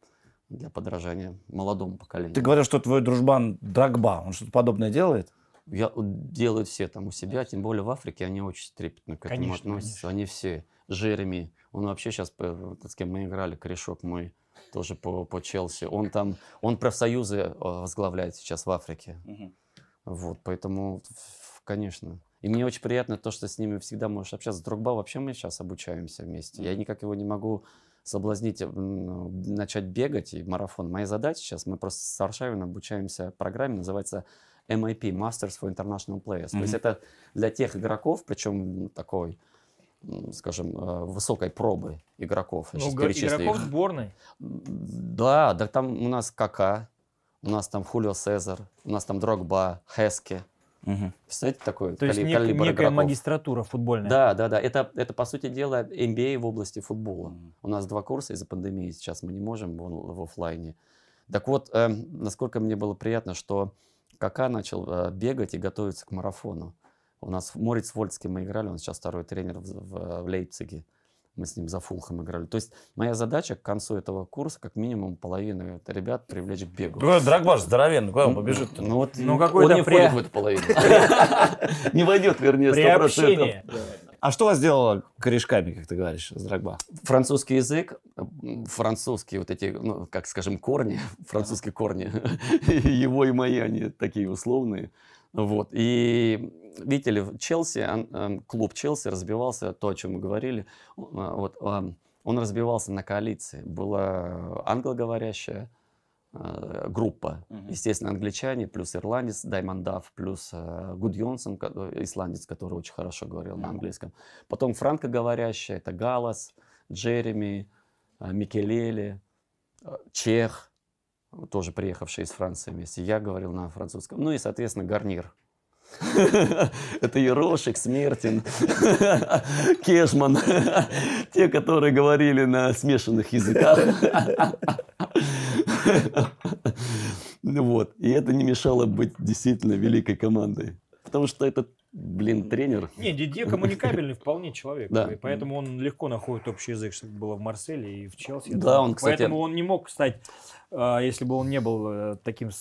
для подражания молодому поколению. Ты говорил, что твой дружбан Драгба, он что-то подобное делает? Я, делают все там у себя, тем более в Африке, они очень трепетно к этому Конечно, относятся. конечно. Они все. Джереми, он вообще сейчас, с кем мы играли, корешок мой, тоже по, по Челси. Он там, он профсоюзы э, возглавляет сейчас в Африке. Вот, поэтому, конечно. И мне очень приятно то, что с ними всегда можешь общаться. С Дрогба вообще мы сейчас обучаемся вместе. Я никак его не могу соблазнить, начать бегать и марафон. Моя задача сейчас, мы просто с Аршавином обучаемся программе, называется MIP, Masters for International Players. То есть это для тех игроков, причем такой, скажем, э, высокой пробы игроков. Ну, игроков их. сборной. Да, да там у нас Кака, у нас там Хулио Сезар, у нас там Дрогба, Хеске. Представляете, такой То есть кали- нек- калибр некая игроков? магистратура футбольная. Да, да, да. Это, это, по сути дела, MBA в области футбола. У нас два курса из-за пандемии, сейчас мы не можем в, в оффлайне. Так вот, эм, насколько мне было приятно, что Кака начал э, бегать и готовиться к марафону. У нас Морец Вольцкий мы играли, он сейчас второй тренер в, в, в Лейпциге. Мы с ним за Фулхом играли. То есть моя задача к концу этого курса, как минимум половину ребят привлечь к бегу. Ну, Драгбаш здоровенный, куда он побежит-то? Ну, вот Ну, он какой-то не при- входит в эту половину. <laughs> Не войдет, вернее, При 100%. общении. А что вас сделало корешками, как ты говоришь, с Драгба? Французский язык, французские вот эти, ну, как скажем, корни, французские корни, <laughs> его и мои, они такие условные. Вот. И видите ли, Челси, клуб Челси разбивался, то, о чем мы говорили, а, вот, он разбивался на коалиции. Была англоговорящая э, группа, Мгм. естественно, англичане, плюс ирландец Даймон Дафф, плюс э, Гудьонсон, исландец, который очень хорошо говорил на Мгм. английском. Потом франкоговорящая, это Галас, Джереми, Микелеле, э, Чех, тоже приехавший из Франции вместе. Я говорил на французском. Ну и, соответственно, Гарнир. <laughs> Это Ерошек, Смертин, <laughs> Кешман. <laughs> Те, которые говорили на смешанных языках. Вот. И это не мешало быть действительно великой командой. Потому что этот, блин, тренер. Не, Дидье коммуникабельный вполне человек. Да. И поэтому он легко находит общий язык, что было в Марселе и в Челси. Да, он, кстати- Поэтому он не мог стать, а, если бы он не был э, таким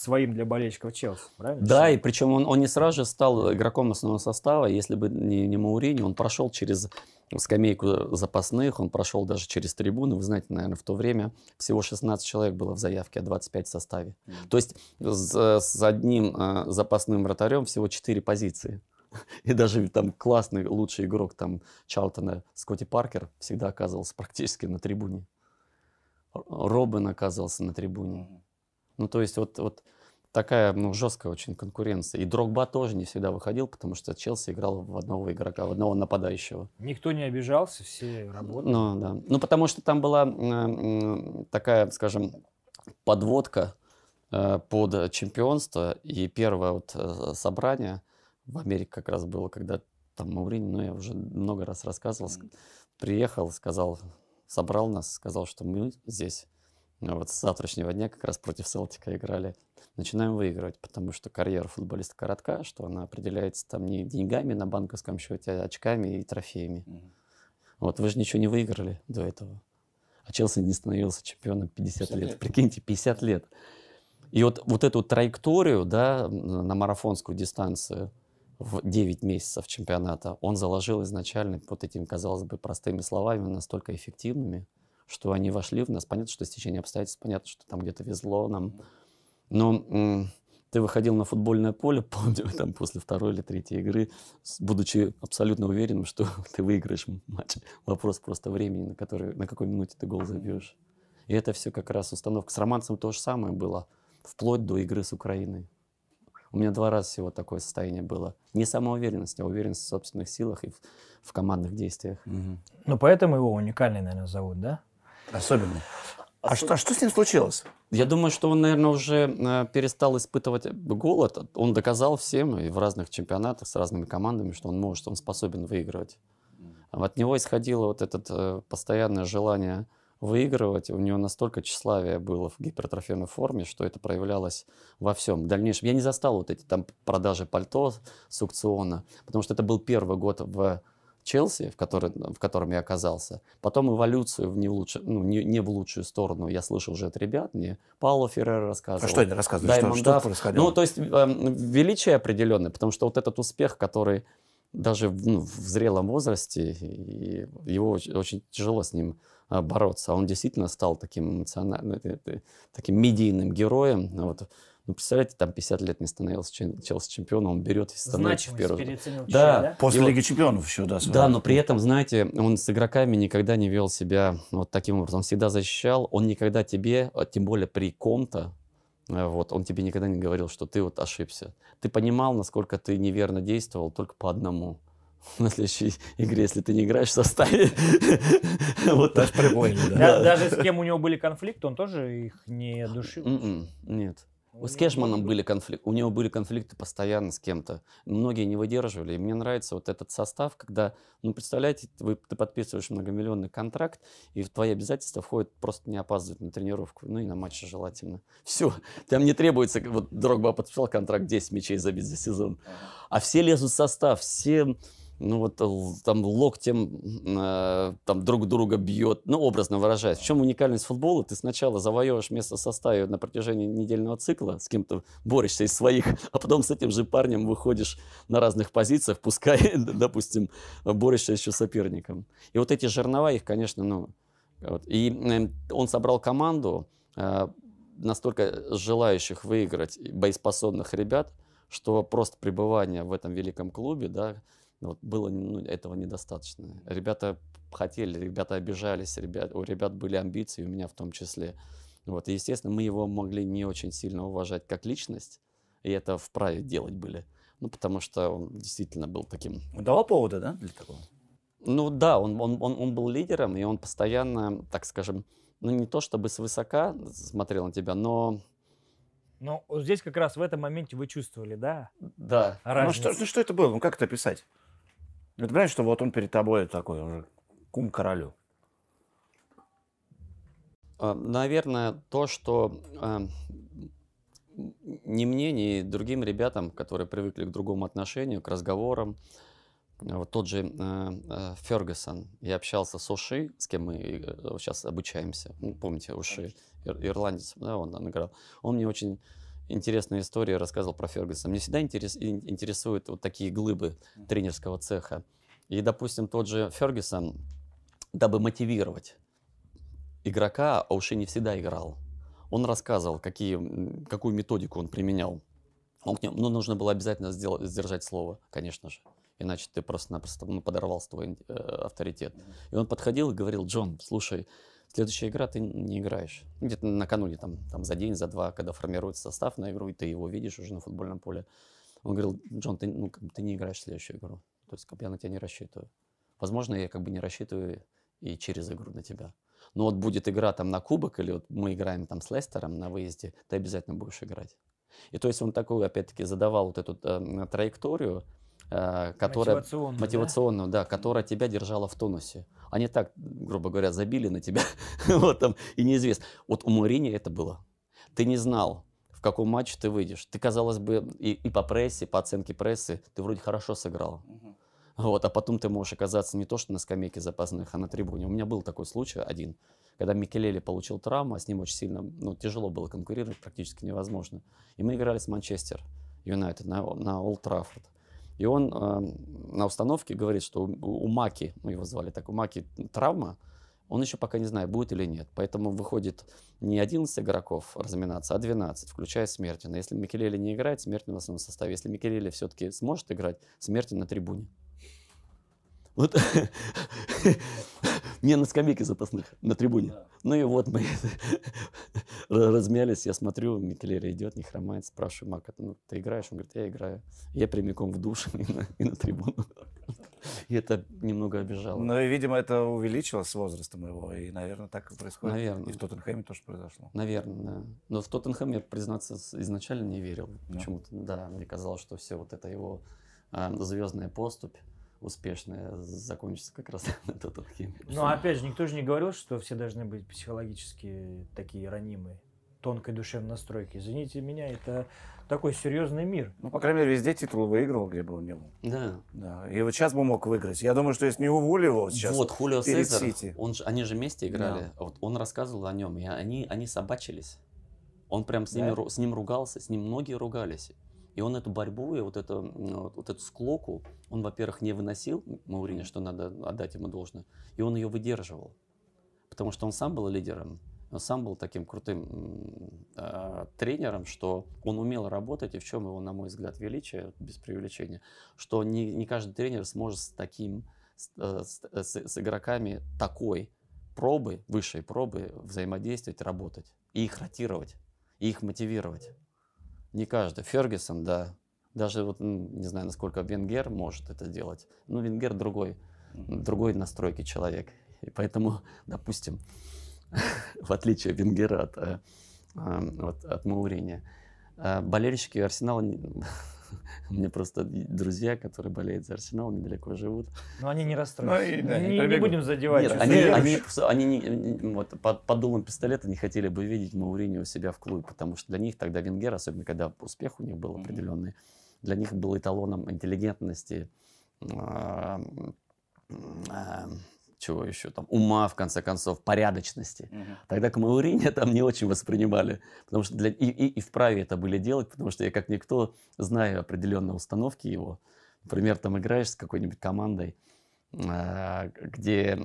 своим для болельщиков Челси. Правильно? Да, и причем он, он не сразу же стал игроком основного состава. Если бы не, не Маурини, он прошел через скамейку запасных, он прошел даже через трибуны. Вы знаете, наверное, в то время всего 16 человек было в заявке, а 25 в составе. То есть с, с одним э, запасным вратарем всего 4 позиции. <laughs> И даже там классный, лучший игрок там Чалтона, Скотти Паркер, всегда оказывался практически на трибуне. Робин оказывался на трибуне. Ну, то есть вот, вот такая ну, жесткая очень конкуренция. И Дрогба тоже не всегда выходил, потому что Челси играл в одного игрока, в одного нападающего. Никто не обижался, все работали. Ну, да. Ну, потому что там была м, такая, скажем, подводка э, под чемпионство. И первое вот э, собрание в Америке как раз было, когда там Маурини, ну, я уже много раз рассказывал, ск- приехал, сказал, собрал нас, сказал, что мы здесь вот с завтрашнего дня как раз против Селтика играли. Начинаем выигрывать, потому что карьера футболиста коротка, что она определяется там не деньгами на банковском счете, а очками и трофеями. Вот вы же ничего не выиграли до этого. А Челси не становился чемпионом 50, 50 лет. лет. Прикиньте, 50 лет. И вот, вот эту траекторию, да, на марафонскую дистанцию в 9 месяцев чемпионата, он заложил изначально вот этими, казалось бы, простыми словами, настолько эффективными, что они вошли в нас. Понятно, что стечение обстоятельств, понятно, что там где-то везло нам. Но ты выходил на футбольное поле, <laughs> помню, там после второй или третьей игры, будучи абсолютно уверенным, что <laughs> ты выиграешь матч. Вопрос просто времени, на, который, на какой минуте ты гол забьешь. И это все как раз установка. С романцем то же самое было, вплоть до игры с Украиной. У меня два раза всего такое состояние было. Не самоуверенность, а уверенность в собственных силах и в, в командных действиях. Ну, поэтому его уникальный, наверное, зовут, да? Особенно. А что, а что с ним случилось? Я думаю, что он, наверное, уже э, перестал испытывать голод. Он доказал всем и в разных чемпионатах с разными командами, что он может, он способен выигрывать. От него исходило вот это э, постоянное желание выигрывать. У него настолько тщеславие было в гипертрофированной форме, что это проявлялось во всем. В дальнейшем я не застал вот эти там продажи пальто с аукциона, потому что это был первый год в Челси, в, который, в котором я оказался. Потом эволюцию в не, в лучше, ну, не, не в лучшую сторону я слышал уже от ребят. Мне Пауло Феррера рассказывал. А что они рассказывают? Что, Даймонд что Дафф. происходило? Ну, то есть эм, величие определенное, потому что вот этот успех, который даже в, ну, в зрелом возрасте, и его очень, очень тяжело с ним а, бороться. Он действительно стал таким эмоциональным, э, э, таким медийным героем. Вот. Ну, представляете, там 50 лет не становился чем- Челси чемпионом, он берет и становится в Значимость первый. переоценил чуть-чуть, Да. да? После и Лиги Чемпионов еще, да. Да, но при этом, знаете, он с игроками никогда не вел себя вот таким образом. Он всегда защищал, он никогда тебе, а тем более при ком-то, э, вот, он тебе никогда не говорил, что ты вот ошибся. Ты понимал, насколько ты неверно действовал только по одному. <laughs> На следующей игре, если ты не играешь в составе, <laughs> вот Даже да. Да, Даже с кем у него были конфликты, он тоже их не душил. М-м, Нет. У с Кешманом были конфликты, у него были конфликты постоянно с кем-то. Многие не выдерживали. И мне нравится вот этот состав, когда, ну, представляете, вы, ты подписываешь многомиллионный контракт, и в твои обязательства входит просто не опаздывать на тренировку, ну и на матче желательно. <laughs> Все, там не требуется, вот Дрогба подписал контракт 10 мячей забить за сезон. А все лезут в состав, все ну вот э, там локтем э, там друг друга бьет, ну образно выражаясь. В чем уникальность футбола? Ты сначала завоевываешь место в составе на протяжении недельного цикла, с кем-то борешься из своих, а потом с этим же парнем выходишь на разных позициях, пускай, <laughs> допустим, борешься еще соперником. И вот эти жернова, их, конечно, ну... Вот. И э, он собрал команду э, настолько желающих выиграть боеспособных ребят, что просто пребывание в этом великом клубе, да, вот было ну, этого недостаточно. Ребята хотели, ребята обижались, ребят, у ребят были амбиции, у меня в том числе. Вот, и, естественно, мы его могли не очень сильно уважать как личность, и это вправе делать были. Ну, потому что он действительно был таким... Давал повода, да, для такого? Ну да, он, он, он, он был лидером, и он постоянно, так скажем, ну не то чтобы свысока смотрел на тебя, но ну, вот здесь как раз в этом моменте вы чувствовали, да? Да. Ну что, ну что это было? Ну как это описать? Ну, ты понимаешь, что вот он перед тобой такой уже кум королю? А, наверное, то, что э, ни мне, ни другим ребятам, которые привыкли к другому отношению, к разговорам, вот тот же э, э, Фергюсон, я общался с Уши, с кем мы э, сейчас обучаемся, ну, помните, Уши, ир, ирландец, да, он, он играл. Он мне очень интересную историю рассказывал про Фергюсона. Мне всегда интерес, интересуют вот такие глыбы тренерского цеха. И, допустим, тот же Фергюсон, дабы мотивировать игрока, а уж и не всегда играл, он рассказывал, какие, какую методику он применял. Он к нему, ну, нужно было обязательно сделать, сдержать слово, конечно же. Иначе ты просто-напросто ну, подорвал свой э, авторитет. И он подходил и говорил, Джон, слушай, Следующая игра ты не играешь. Где-то накануне, там, там за день, за два, когда формируется состав на игру, и ты его видишь уже на футбольном поле. Он говорил, Джон, ты, ну, ты не играешь в следующую игру. То есть как бы я на тебя не рассчитываю. Возможно, я как бы не рассчитываю и через игру на тебя. Но вот будет игра там на кубок, или вот мы играем там с Лестером на выезде, ты обязательно будешь играть. И то есть он такую, опять-таки, задавал вот эту э, траекторию, которая мотивационную, мотивационную да? да, которая тебя держала в тонусе. Они так, грубо говоря, забили на тебя, <laughs> вот там, и неизвестно. Вот у Мурини это было. Ты не знал, в каком матче ты выйдешь. Ты, казалось бы, и, и по прессе, по оценке прессы, ты вроде хорошо сыграл. Угу. Вот, а потом ты можешь оказаться не то, что на скамейке запасных, а на трибуне. У меня был такой случай один, когда Микелели получил травму, а с ним очень сильно, ну, тяжело было конкурировать, практически невозможно. И мы играли с Манчестер Юнайтед на, на Олд Траффорд. И он э, на установке говорит, что у, у Маки, мы его звали так, у Маки травма, он еще пока не знает, будет или нет. Поэтому выходит не 11 игроков разминаться, а 12, включая Смертина. Если Микелели не играет, Смертин в основном составе. Если Микелели все-таки сможет играть, Смертин на трибуне. Вот. <laughs> Не на скамейке запасных, на трибуне. Ну и вот мы <laughs> размялись, я смотрю, Микелери идет, не хромает, спрашиваю Марка, ну ты играешь? Он говорит, я играю. Я прямиком в душ <laughs> и на, и на трибуну. И это немного обижало. Ну и, видимо, это увеличилось с возрастом его, и, наверное, так и происходит. Наверное. И в Тоттенхэме тоже произошло. Наверное, да. Но в Тоттенхэме, признаться, изначально не верил. Почему-то, да, мне казалось, что все вот это его а, звездная поступь, успешная закончится как раз на Тоттенхэме. Но опять же, никто же не говорил, что все должны быть психологически такие ранимые, тонкой душевной настройки. Извините меня, это такой серьезный мир. Ну, по крайней мере, везде титул выигрывал, где бы он ни был. Да. да. И вот сейчас бы мог выиграть. Я думаю, что если не уволили его сейчас Вот, Хулио Сезар, он же, они же вместе играли. Да. Вот он рассказывал о нем, и они, они собачились. Он прям с, ними, да? с ним ругался, с ним многие ругались. И он эту борьбу и вот эту, вот, вот эту склоку, он, во-первых, не выносил Маурини, что надо отдать ему должное, и он ее выдерживал. Потому что он сам был лидером, он сам был таким крутым э, тренером, что он умел работать, и в чем его, на мой взгляд, величие, без преувеличения, что не, не каждый тренер сможет с таким, с, э, с, с игроками такой пробы, высшей пробы взаимодействовать, работать, и их ротировать, и их мотивировать. Не каждый. Фергюсон, да. Даже вот, не знаю, насколько Венгер может это делать. Ну, Венгер другой, другой настройки человек. И поэтому, <laughs> допустим, <laughs> в отличие от Венгера от, э, от, от Маурини, А болельщики Арсенала, <laughs> <laughs> у меня просто друзья, которые болеют за Арсенал, недалеко живут. Но они не расстроятся. Ну да, не, не не побегут. будем задевать. Нет, они, верующих. они, просто- они не- не- вот, под, под дулом пистолета не хотели бы видеть Мауринio у себя в клубе, потому что для них тогда Венгер, особенно когда успех у них был определенный, для них был эталоном интеллигентности, а, а, чего еще там, ума, в конце концов, порядочности. Мгм. Тогда к Мауриньо <laughs> там не очень воспринимали, потому что для, и, и, и вправе это были делать, потому что я как никто знаю определенные установки его. Например, там играешь с какой-нибудь командой, а, где...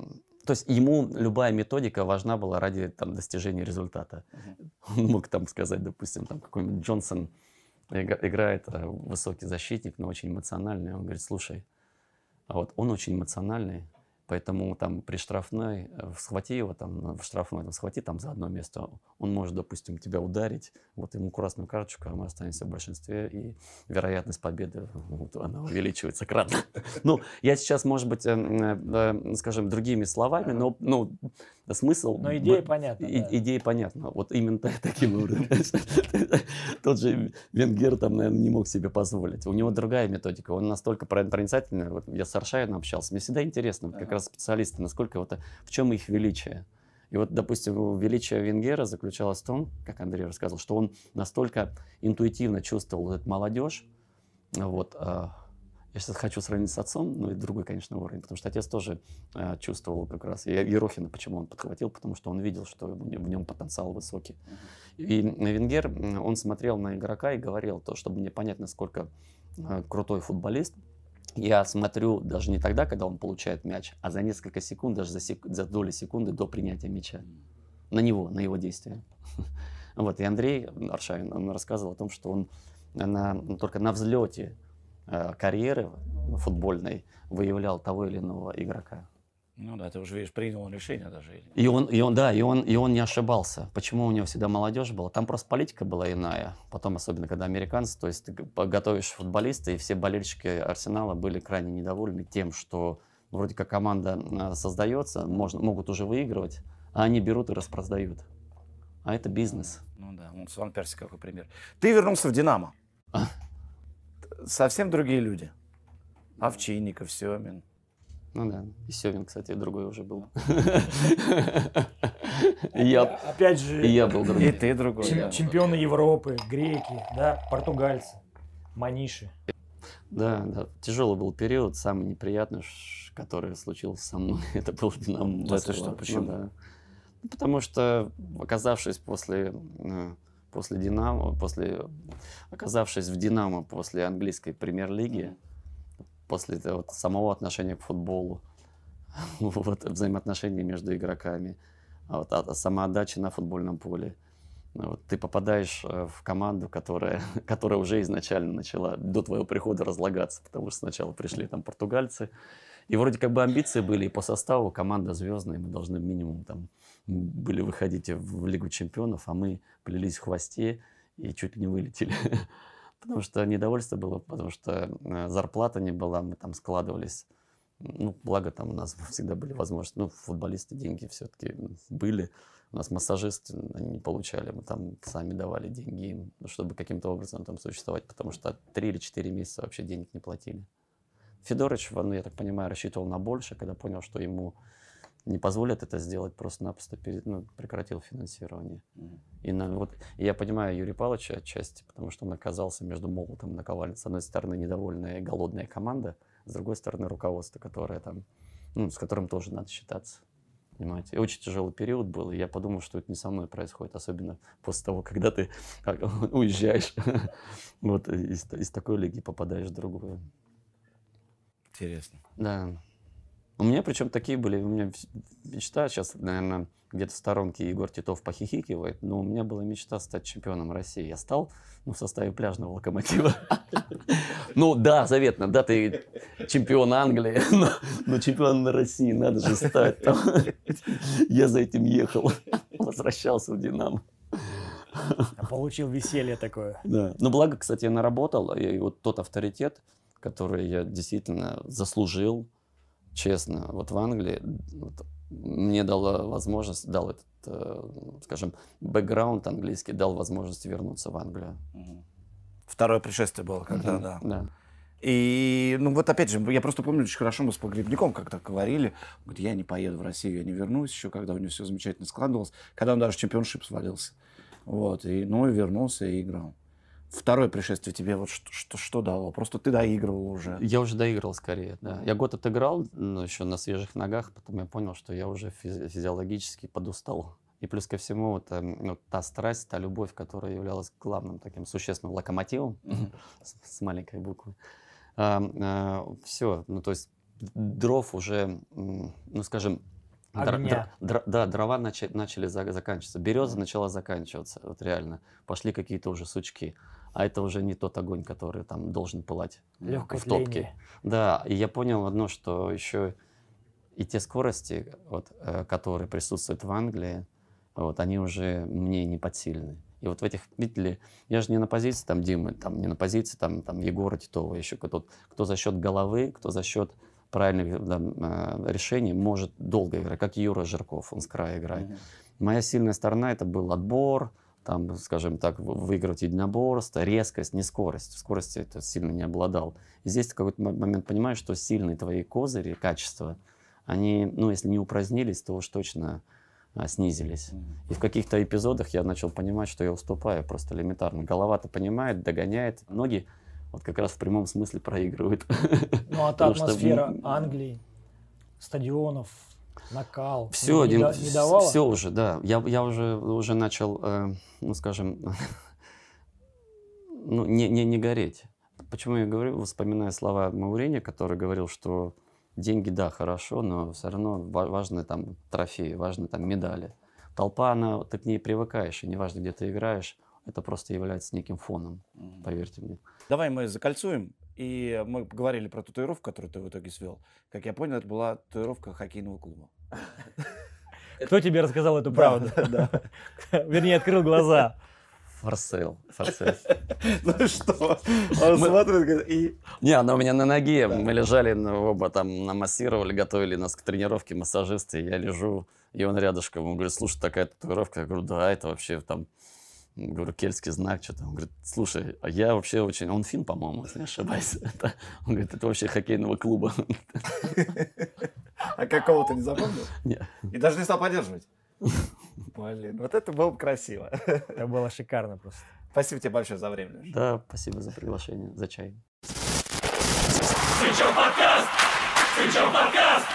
То есть ему любая методика важна была ради там, достижения результата. Мгм. Он мог там сказать, допустим, там какой-нибудь Джонсон играет э, высокий защитник, но очень эмоциональный. Он говорит, слушай, а вот он очень эмоциональный, поэтому там при штрафной, э, схвати его там, в штрафной, там, схвати там за одно место, он может, допустим, тебя ударить, вот ему красную карточку, а мы останемся в большинстве, и вероятность победы, вот, она увеличивается кратно. <laughs> Ну, я сейчас, может быть, э, э, скажем, другими словами, но ну, смысл... Но идея понятна. Идея понятна. Вот именно та- таким образом. <laughs> <laughs> Тот же Венгер там, наверное, не мог себе позволить. У него другая методика. Он настолько про- проницательный. Вот я с Аршавином общался. Мне всегда интересно, как. Раз специалисты, насколько вот, в чем их величие. И вот, допустим, величие Венгера заключалось в том, как Андрей рассказывал, что он настолько интуитивно чувствовал эту молодежь. Вот, а, я сейчас хочу сравнить с отцом, но и другой, конечно, уровень, потому что отец тоже а, чувствовал как раз. И Ерохина почему он подхватил, потому что он видел, что в нем- потенциал высокий. И Венгер, он смотрел на игрока и говорил, то, чтобы мне понять, насколько а, крутой футболист, я смотрю даже не тогда, когда он получает мяч, а за несколько секунд, даже за, сек- за доли секунды до принятия мяча. На него, на его действия. <laughs> Вот, и Андрей Аршавин, он рассказывал о том, что он на, только на взлете э, карьеры футбольной выявлял того или иного игрока. Ну да, ты уже видишь, принял решение даже. И он, и он, да, и он, и он не ошибался. Почему у него всегда молодежь была? Там просто политика была иная. Потом, особенно когда американцы, то есть ты готовишь футболиста, и все болельщики Арсенала были крайне недовольны тем, что вроде как команда а, создается, можно, могут уже выигрывать, а они берут и распродают. А это бизнес. Ну да, с Ван Перси какой пример. Ты вернулся в «Динамо». А. Совсем другие люди. Овчинников, Семин. Ну да, и Севин, кстати, другой уже был. И <laughs> я, Опять же, и я был И другой. ты другой. чемпионы Европы, греки, да, португальцы, маниши. Да, да, тяжелый был период, самый неприятный, который случился со мной, <laughs> это был Динамо Да ты что, Ну почему? да. Ну, потому что, оказавшись после, э, после Динамо, после, оказавшись в Динамо после английской премьер-лиги, после этого самого отношения к футболу, <laughs> вот, взаимоотношений между игроками, а вот, а- самоотдача на футбольном поле. Ну, Вот, ты попадаешь э, в команду, которая, <laughs> которая уже изначально начала до твоего прихода разлагаться, потому что сначала пришли там португальцы, и вроде как бы амбиции были и по составу, команда звездная, мы должны минимум там были выходить в Лигу чемпионов, а мы плелись в хвосте и чуть не вылетели. <laughs> Потому что недовольство было, потому что э, зарплата не была, мы там складывались. Ну, благо там у нас <laughs> всегда были возможности. Ну, футболисты деньги все-таки были. У нас массажисты они не получали, мы там сами давали деньги им, ну, чтобы каким-то образом там существовать, потому что 3 или 4 месяца вообще денег не платили. Федорович, ну, я так понимаю, рассчитывал на больше, когда понял, что ему не позволят это сделать, просто-напросто пере- ну, прекратил финансирование. Мгм. И на, вот, и я понимаю Юрия Павловича отчасти, потому что он оказался между молотом и наковальней. С одной стороны, недовольная голодная команда, с другой стороны, руководство, которое там, ну, с которым тоже надо считаться. Понимаете? И очень тяжелый период был, и я подумал, что это не со мной происходит, особенно после того, когда ты <laughs> а, <laughs> уезжаешь <laughs> вот, из, из такой лиги попадаешь в другую. Интересно. Да. У меня причем такие были, у меня мечта, сейчас, наверное, где-то в сторонке Егор Титов похихикивает, но у меня была мечта стать чемпионом России. Я стал ну, в составе пляжного локомотива. <laughs> Ну да, заветно, да, ты чемпион Англии, <laughs> но, чемпион России надо же стать. <laughs> Я за этим ехал, возвращался в Динамо. Получил веселье такое. Да. Но благо, кстати, я наработал, и вот тот авторитет, который я действительно заслужил, честно, вот в Англии, вот, мне дала возможность, дал этот э, скажем, бэкграунд английский дал возможность вернуться в Англию. Второе пришествие было, когда, Мгм. да. Да. И, ну вот опять же, я просто помню очень хорошо, мы с погребником как-то говорили. Он говорит, я не поеду в Россию, я не вернусь еще, когда у него все замечательно складывалось. Когда он даже чемпионшип свалился. Вот, и, ну и вернулся и играл. Второе пришествие тебе вот что, что, что дало? Просто ты доигрывал уже. Я уже доиграл скорее, да. Я год отыграл, но еще на свежих ногах, потом я понял, что я уже физи- физиологически подустал. И плюс ко всему, вот, эм, ну, та страсть, та любовь, которая являлась главным таким существенным локомотивом <laughs> с, с маленькой буквы. все, ну то есть дров уже, ну скажем, др- Огня. др- др- да, дрова нача- начали за- заканчиваться, береза начала заканчиваться, вот реально. Пошли какие-то уже сучки. А это уже не тот огонь, который там должен пылать Легкое в топке. тление. Да, и я понял одно, что еще и те скорости, вот, э, которые присутствуют в Англии, вот, они уже мне не подсильны. И вот в этих, видите ли, я же не на позиции там Димы, там, не на позиции там, там Егора Титова, еще кто, кто за счет головы, кто за счет правильных там, э, решений может долго играть, как Юра Жирков, он с края играет. Мгм. Моя сильная сторона это был отбор, там, скажем так, в- выигрывать единоборство, резкость, не скорость. В скорости это сильно не обладал. И здесь в какой-то мо- момент понимаешь, что сильные твои козыри, качества, они, ну, если не упразднились, то уж точно а, снизились. И в каких-то эпизодах я начал понимать, что я уступаю просто элементарно. Голова-то понимает, догоняет, ноги вот как раз в прямом смысле проигрывают. Ну а та <laughs> что, атмосфера Англии, стадионов, накал. Все, не, один, да- не давала? все уже, да. Я, я уже, уже начал, э, ну, скажем, <laughs> ну, не, не, не гореть. Почему я говорю, вспоминая слова Маурини, который говорил, что деньги, да, хорошо, но все равно ва- важны там трофеи, важны там медали. Толпа, она, ты к ней привыкаешь, и неважно, где ты играешь, это просто является неким фоном, поверьте мне. Давай мы закольцуем. И мы говорили про татуировку, которую ты в итоге свел. Как я понял, это была татуировка хоккейного клуба. Кто тебе рассказал эту правду? Да. <laughs> Вернее, открыл глаза. Форсейл, форсейл. Ну что? Он смотрит говорит, и... Не, она у меня на ноге. Мы лежали на- оба там, намассировали, готовили нас к тренировке, массажисты. Я лежу, и он рядышком. Он говорит, слушай, такая татуировка. Я говорю, да, это вообще там, говорю, кельтский знак, что-то. Он говорит, слушай, а я вообще очень... Он фин, по-моему, если не ошибаюсь. <laughs> Это- Он говорит, это вообще хоккейного клуба. А какого-то не запомнил? Не. И даже не стал поддерживать. Блин, вот это было бы красиво. Это было шикарно просто. Спасибо тебе большое за время. Да, спасибо за приглашение, за чай. Сычев подкаст! Сычев подкаст!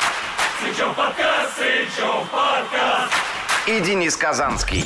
Сычев подкаст! Сычев подкаст! и Денис Казанский.